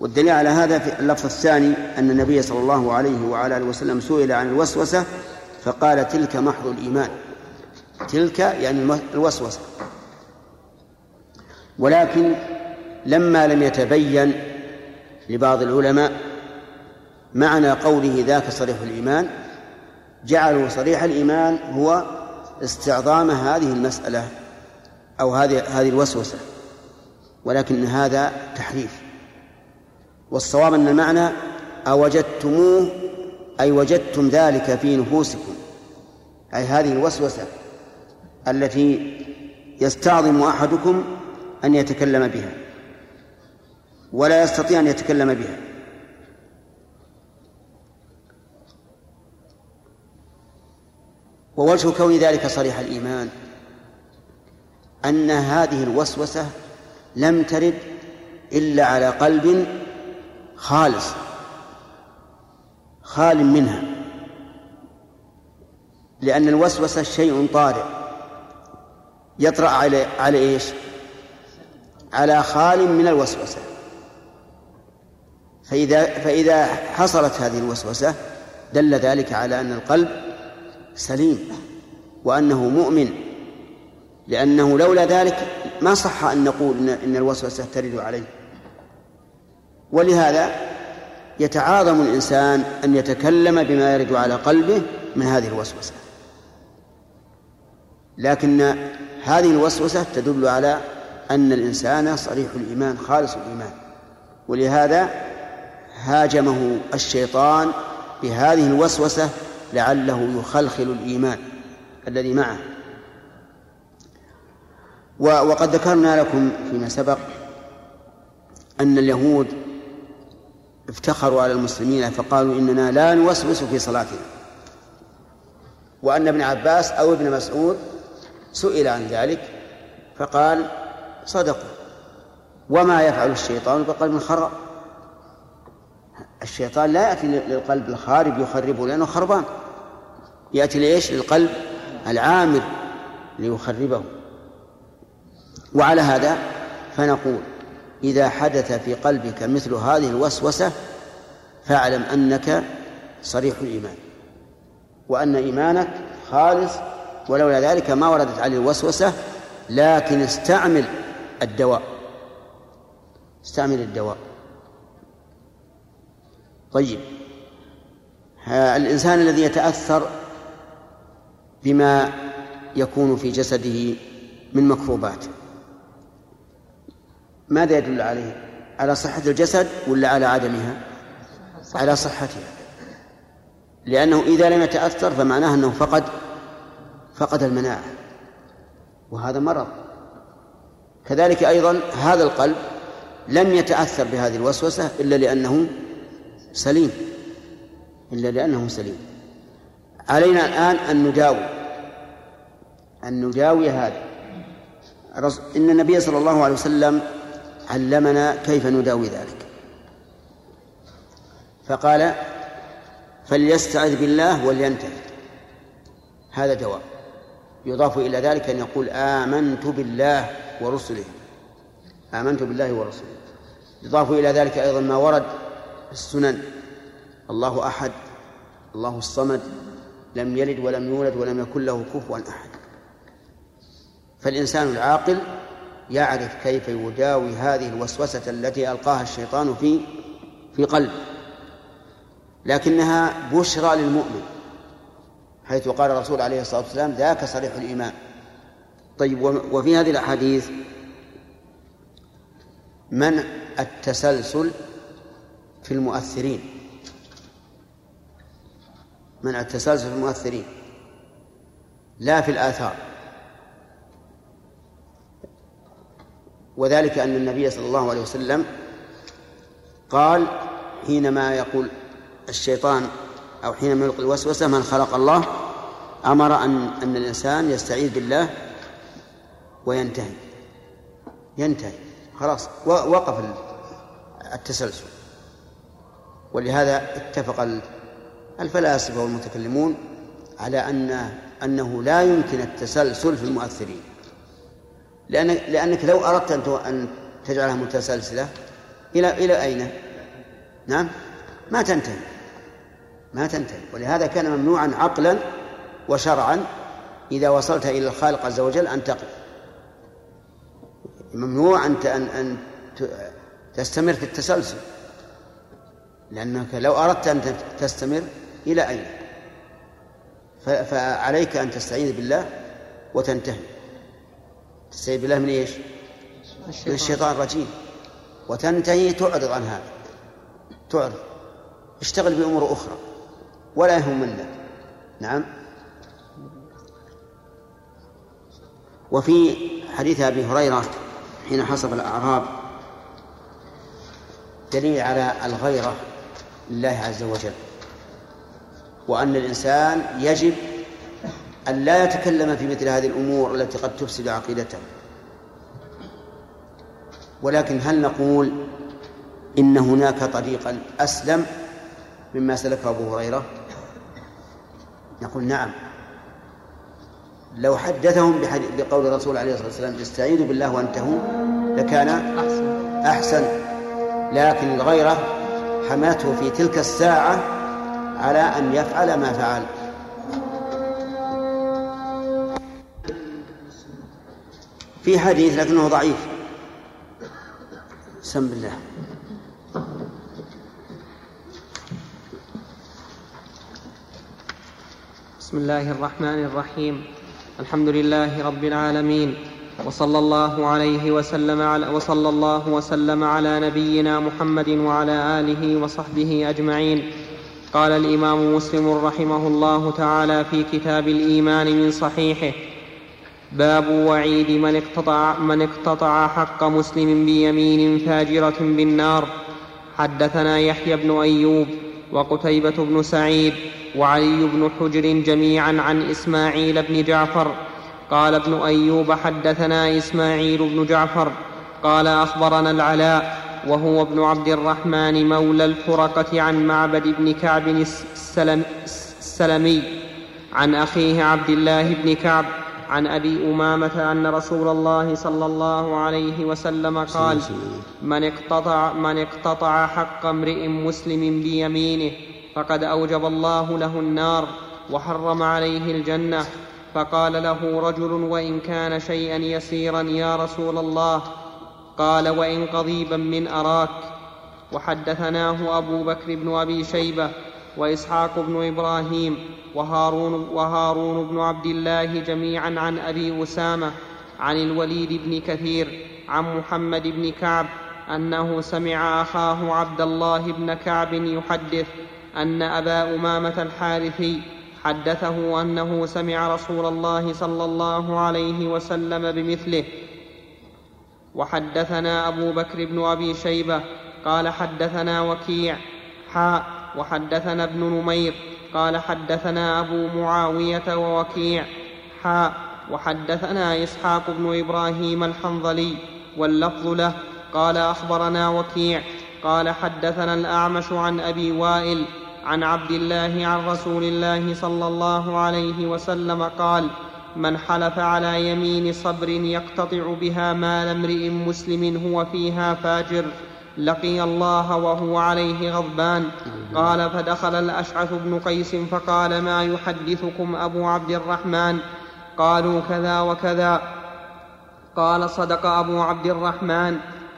والدليل على هذا في اللفظ الثاني أن النبي صلى الله عليه وعلى آله وسلم سئل عن الوسوسة فقال تلك محض الإيمان. تلك يعني الوسوسة. ولكن لما لم يتبين لبعض العلماء معنى قوله ذاك صريح الإيمان جعلوا صريح الإيمان هو استعظام هذه المسألة أو هذه هذه الوسوسة. ولكن هذا تحريف. والصواب أن المعنى أوجدتموه أي وجدتم ذلك في نفوسكم. أي هذه الوسوسة التي يستعظم أحدكم أن يتكلم بها ولا يستطيع أن يتكلم بها. ووجه كون ذلك صريح الإيمان أن هذه الوسوسة لم ترد إلا على قلب خالص خال منها لأن الوسوسة شيء طارئ. يطرأ على على إيش؟ على خال من الوسوسة. فإذا فإذا حصلت هذه الوسوسة دل ذلك على أن القلب سليم وأنه مؤمن. لأنه لولا ذلك ما صح أن نقول إن, إن الوسوسة ترد عليه. ولهذا يتعاظم الإنسان أن يتكلم بما يرد على قلبه من هذه الوسوسة. لكن هذه الوسوسة تدل على أن الإنسان صريح الإيمان خالص الإيمان. ولهذا هاجمه الشيطان بهذه الوسوسة لعله يخلخل الإيمان الذي معه. وقد ذكرنا لكم فيما سبق أن اليهود افتخروا على المسلمين فقالوا إننا لا نوسوس في صلاتنا. وأن ابن عباس أو ابن مسعود سئل عن ذلك فقال صدقوا. وما يفعل الشيطان بقلب خراب الشيطان لا يأتي للقلب الخارب يخربه لأنه خربان. يأتي لإيش؟ للقلب العامر ليخربه. وعلى هذا فنقول إذا حدث في قلبك مثل هذه الوسوسة فاعلم أنك صريح الإيمان وأن إيمانك خالص ولولا ذلك ما وردت عليه الوسوسة لكن استعمل الدواء. استعمل الدواء. طيب. الإنسان الذي يتأثر بما يكون في جسده من مكروبات. ماذا يدل عليه؟ على صحة الجسد ولا على عدمها؟ على صحتها. لأنه إذا لم يتأثر فمعناه أنه فقد فقد المناعة. وهذا مرض. كذلك أيضا هذا القلب لم يتأثر بهذه الوسوسة إلا لأنه سليم. إلا لأنه سليم. علينا الآن أن نداوي. أن نداوي هذا. إن النبي صلى الله عليه وسلم علمنا كيف نداوي ذلك. فقال فليستعذ بالله ولينتهي. هذا جواب. يضاف إلى ذلك أن يقول آمنت بالله ورسله. آمنت بالله ورسله. يضاف إلى ذلك أيضا ما ورد في السنن الله أحد الله الصمد لم يلد ولم يولد ولم يكن له كفوا أحد. فالإنسان العاقل يعرف كيف يداوي هذه الوسوسة التي ألقاها الشيطان في في قلبه لكنها بشرى للمؤمن حيث قال الرسول عليه الصلاة والسلام ذاك صريح الإيمان. طيب وفي هذه الأحاديث منع التسلسل في المؤثرين؟ منع التسلسل في المؤثرين؟ لا في الآثار. وذلك أن النبي صلى الله عليه وسلم قال حينما يقول الشيطان أو حينما يلقي الوسوسة من خلق الله؟ أمر أن أن الإنسان يستعيذ بالله وينتهي. ينتهي. خلاص. وقف التسلسل. ولهذا اتفق الفلاسفة والمتكلمون على أن أنه لا يمكن التسلسل في المؤثرين. لأن لأنك لو أردت أن تجعلها متسلسلة إلى إلى أين؟ نعم؟ ما تنتهي. ما تنتهي. ولهذا كان ممنوعا عقلا وشرعا إذا وصلت إلى الخالق عز وجل أن تقف ممنوع أن أن تستمر في التسلسل. لأنك لو أردت أن تستمر إلى أين؟ فعليك أن تستعيذ بالله وتنتهي. تستعيذ بالله من إيش؟ من الشيطان الرجيم. وتنتهي تعرض عن هذا. تعرض. اشتغل بأمور أخرى. ولا يهمنك نعم. وفي حديث أبي هريرة حين حصل الأعراب دليل على الغيرة لله عز وجل. وأن الإنسان يجب أن لا يتكلم في مثل هذه الأمور التي قد تفسد عقيدته. ولكن هل نقول إن هناك طريقا أسلم مما سلكه أبو هريرة؟ نقول نعم. لو حدثهم بقول الرسول عليه الصلاة والسلام استعيذوا بالله وأنتهوا لكان أحسن, أحسن. لكن الغيرة حماته في تلك الساعة على أن يفعل ما فعل. في حديث لكنه ضعيف. سم بالله بسم الله الرحمن الرحيم. الحمد لله رب العالمين. وصلى الله عليه وسلم على وصلى الله وسلم على نبينا محمد وعلى آله وصحبه أجمعين. قال الإمام مسلم رحمه الله تعالى في كتاب الإيمان من صحيحه باب وعيد من اقتطع, من اقتطع حق مسلم بيمين فاجرة بالنار. حدثنا يحيى بن أيوب وقتيبة بن سعيد وعلي بن حجر جميعا عن إسماعيل بن جعفر. قال ابن أيوب حدثنا إسماعيل بن جعفر. قال أخبرنا العلاء وهو ابن عبد الرحمن مولى الفرقة عن معبد بن كعب السلم السلمي. عن أخيه عبد الله بن كعب عن أبي أمامة أن رسول الله صلى الله عليه وسلم قال من اقتطع, من اقتطع حق امرئ مسلم بيمينه فقد أوجب الله له النار وحرم عليه الجنة. فقال له رجل وإن كان شيئا يسيرا يا رسول الله. قال وإن قضيبا من أراك. وحدثناه أبو بكر بن أبي شيبة وإسحاق بن إبراهيم وهارون, وهارون بن عبد الله جميعا عن أبي أسامة عن الوليد بن كثير عن محمد بن كعب أنه سمع أخاه عبد الله بن كعب يحدث أن أبا أمامة الحارثي حدثه أنه سمع رسول الله صلى الله عليه وسلم بمثله. وحدثنا أبو بكر بن أبي شيبة قال حدثنا وكيع وحدثنا ابن نمير قال حدثنا أبو معاوية ووكيع. حاء وحدثنا إسحاق بن إبراهيم الحنظلي واللفظ له قال أخبرنا وكيع. قال حدثنا الأعمش عن أبي وائل عن عبد الله عن رسول الله صلى الله عليه وسلم قال من حلف على يمين صبر يقتطع بها مال امرئ مسلم هو فيها فاجر. لقي الله وهو عليه غضبان. قال فدخل الأشعث بن قيس فقال ما يحدثكم أبو عبد الرحمن؟ قالوا كذا وكذا. قال صدق أبو عبد الرحمن.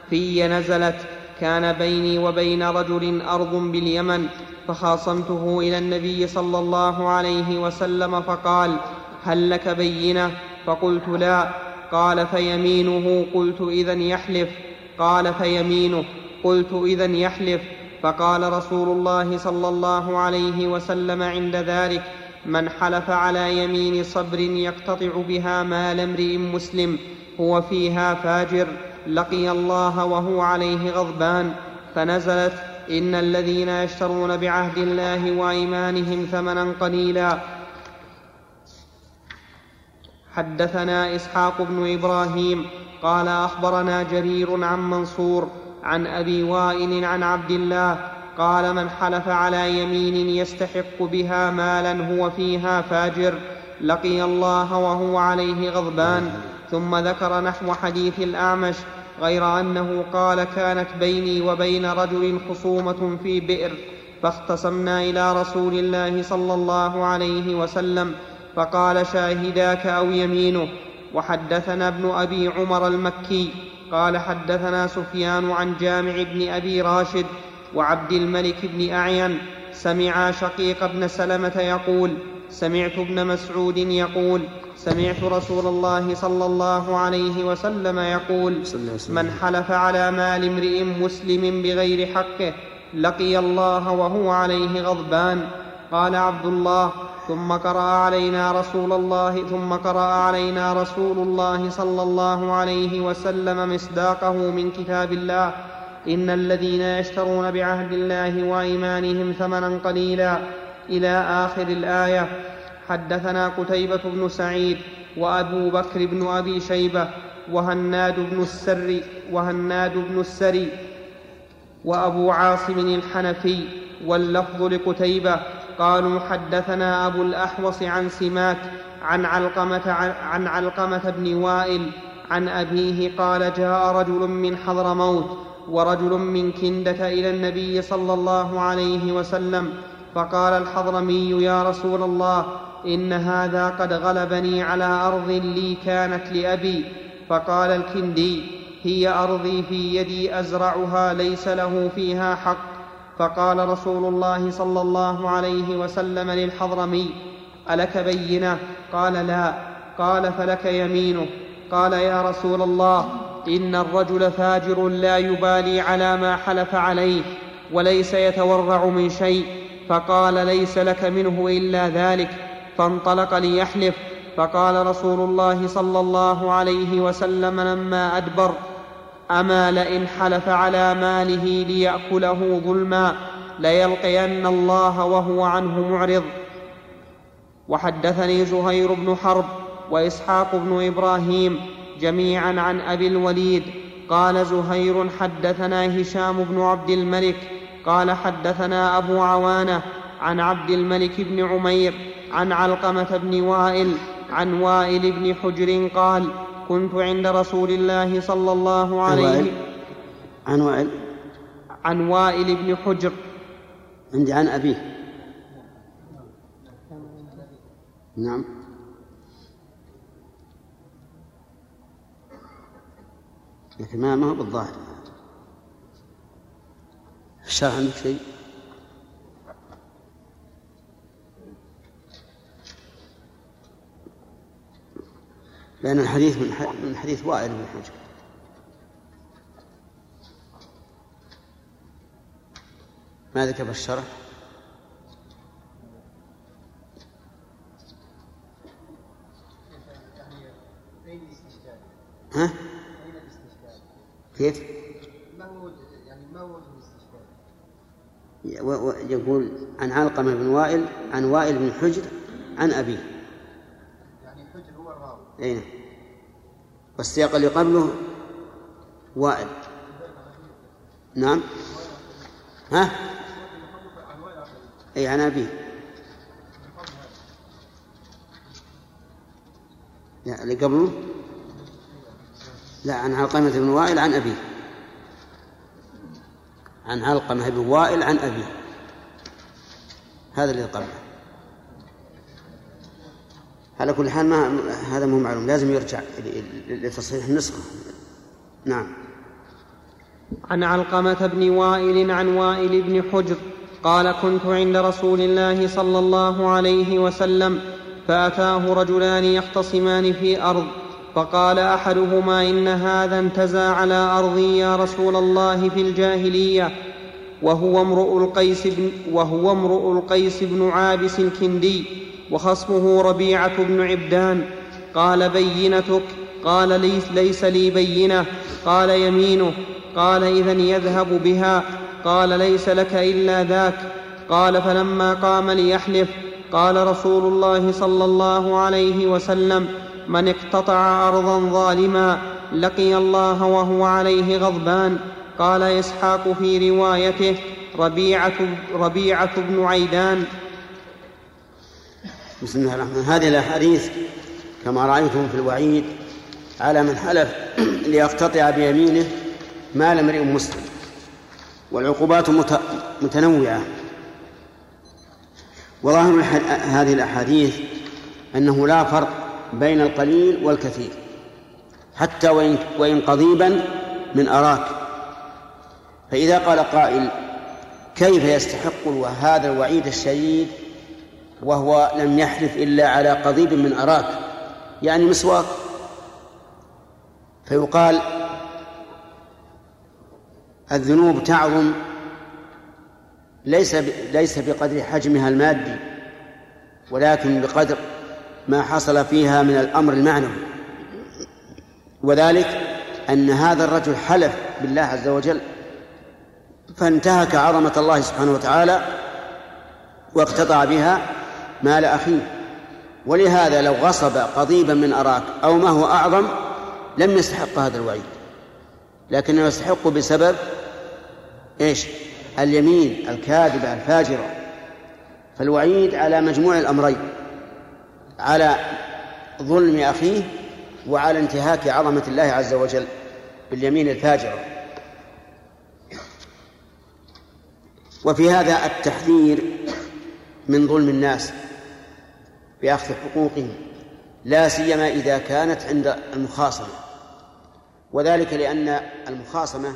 في نزلت. كان بيني وبين رجل أرض باليمن. فخاصمته إلى النبي صلى الله عليه وسلم فقال هل لك بينة؟ فقلت لا. قال فيمينه؟ قلت اذا يحلف. قال فيمينه. قلت اذا يحلف. فقال رسول الله صلى الله عليه وسلم عند ذلك من حلف على يمين صبر يقتطع بها مال امرئ مسلم هو فيها فاجر لقي الله وهو عليه غضبان. فنزلت إن الذين يشترون بعهد الله وأيمانهم ثمنا قليلا. حدثنا إسحاق بن إبراهيم قال أخبرنا جرير عن منصور عن أبي وائل عن عبد الله قال من حلف على يمين يستحق بها مالا هو فيها فاجر لقي الله وهو عليه غضبان. ثم ذكر نحو حديث الأعمش غير أنه قال كانت بيني وبين رجل خصومة في بئر فاختصمنا إلى رسول الله صلى الله عليه وسلم فقال شاهداك أو يمينه؟ وحدثنا ابن أبي عمر المكي. قال حدثنا سفيان عن جامع بن أبي راشد وعبد الملك بن أعين سمعا شقيق بن سلمة يقول سمعت ابن مسعود يقول سمعت رسول الله صلى الله عليه وسلم يقول من حلف على مال امرئ مسلم بغير حقه لقي الله وهو عليه غضبان. قال عبد الله ثم قرأ علينا رسول الله ثم قرأ علينا رسول الله صلى الله عليه وسلم مصداقه من كتاب الله. إن الذين يشترون بعهد الله وأيمانهم ثمنا قليلا. إلى آخر الآية. حدثنا قتيبة بن سعيد وأبو بكر بن أبي شيبة وهناد بن السر وهناد بن السري وأبو عاصم الحنفي واللفظ لقتيبة قالوا حدثنا أبو الأحوص عن سماك عن علقمة, عن علقمة بن وائل عن أبيه قال جاء رجل من حضرموت ورجل من كندة إلى النبي صلى الله عليه وسلم فقال الحضرمي يا رسول الله إن هذا قد غلبني على أرض لي كانت لأبي. فقال الكندي هي أرضي في يدي أزرعها ليس له فيها حق. فقال رسول الله صلى الله عليه وسلم للحضرمي ألك بينة؟ قال لا. قال فلك يمينه. قال يا رسول الله إن الرجل فاجر لا يبالي على ما حلف عليه وليس يتورع من شيء فقال ليس لك منه إلا ذلك. فانطلق ليحلف فقال رسول الله صلى الله عليه وسلم لما أدبر أما لئن حلف على ماله ليأكله ظلما ليلقين الله وهو عنه معرض. وحدثني زهير بن حرب وإسحاق بن إبراهيم جميعا عن أبي الوليد. قال زهير حدثنا هشام بن عبد الملك. قال حدثنا أبو عوانة عن عبد الملك بن عمير عن علقمة بن وائل عن وائل بن حجر قال كنت عند رسول الله صلى الله عليه عن وائل؟ عن وائل بن حجر. عندي عن أبيه. نعم. لكن ما هو بالظاهر. الشرح عندك شيء؟ لأن الحديث من من حديث وائل بن حجر ما ذكر في الشرح ها؟ كيف؟ ما هو؟ يقول عن علقمة بن وائل عن وائل بن حجر عن أبيه أي نعم والسياق اللي قبله وائل نعم. ها؟ أي عن أبيه. لا اللي قبله؟ لا عن علقمة بن وائل عن أبيه. عن علقمة بن وائل عن أبيه. هذا اللي قبله. على كل حال ما هذا مو معلوم لازم يرجع لتصحيح النسخة. نعم. عن علقمة بن وائل عن وائل بن حجر قال كنت عند رسول الله صلى الله عليه وسلم فأتاه رجلان يختصمان في أرض فقال أحدهما إن هذا انتزى على أرضي يا رسول الله في الجاهلية. وهو امرؤ القيس بن وهو امرؤ القيس بن عابس الكندي. وخصمه ربيعة بن عبدان. قال بينتك قال ليس, ليس لي بينة. قال يمينه قال اذا يذهب بها. قال ليس لك إلا ذاك. قال فلما قام ليحلف قال رسول الله صلى الله عليه وسلم من اقتطع أرضا ظالما لقي الله وهو عليه غضبان. قال إسحاق في روايته ربيعه, ربيعة بن عيدان. بسم الله الرحمن هذه الأحاديث كما رأيتم في الوعيد على من حلف [CLEARS THROAT] ليقتطع بيمينه مال امرئ مسلم. والعقوبات متنوعة. وظاهر هذه الأحاديث أنه لا فرق بين القليل والكثير حتى وإن, وإن قضيبا من أراك. فإذا قال قائل كيف يستحق هذا الوعيد الشديد وهو لم يحلف إلا على قضيب من أراك يعني مسواك. فيقال الذنوب تعظم ليس ليس بقدر حجمها المادي ولكن بقدر ما حصل فيها من الأمر المعنوي. وذلك أن هذا الرجل حلف بالله عز وجل فانتهك عظمة الله سبحانه وتعالى واقتطع بها مال أخيه. ولهذا لو غصب قضيبا من أراك أو ما هو أعظم لم يستحق هذا الوعيد. لكنه يستحق بسبب إيش؟ اليمين الكاذبة الفاجرة فالوعيد على مجموع الأمرين على ظلم أخيه وعلى انتهاك عظمة الله عز وجل باليمين الفاجرة وفي هذا التحذير من ظلم الناس. بأخذ حقوقهم لا سيما إذا كانت عند المخاصمة. وذلك لأن المخاصمة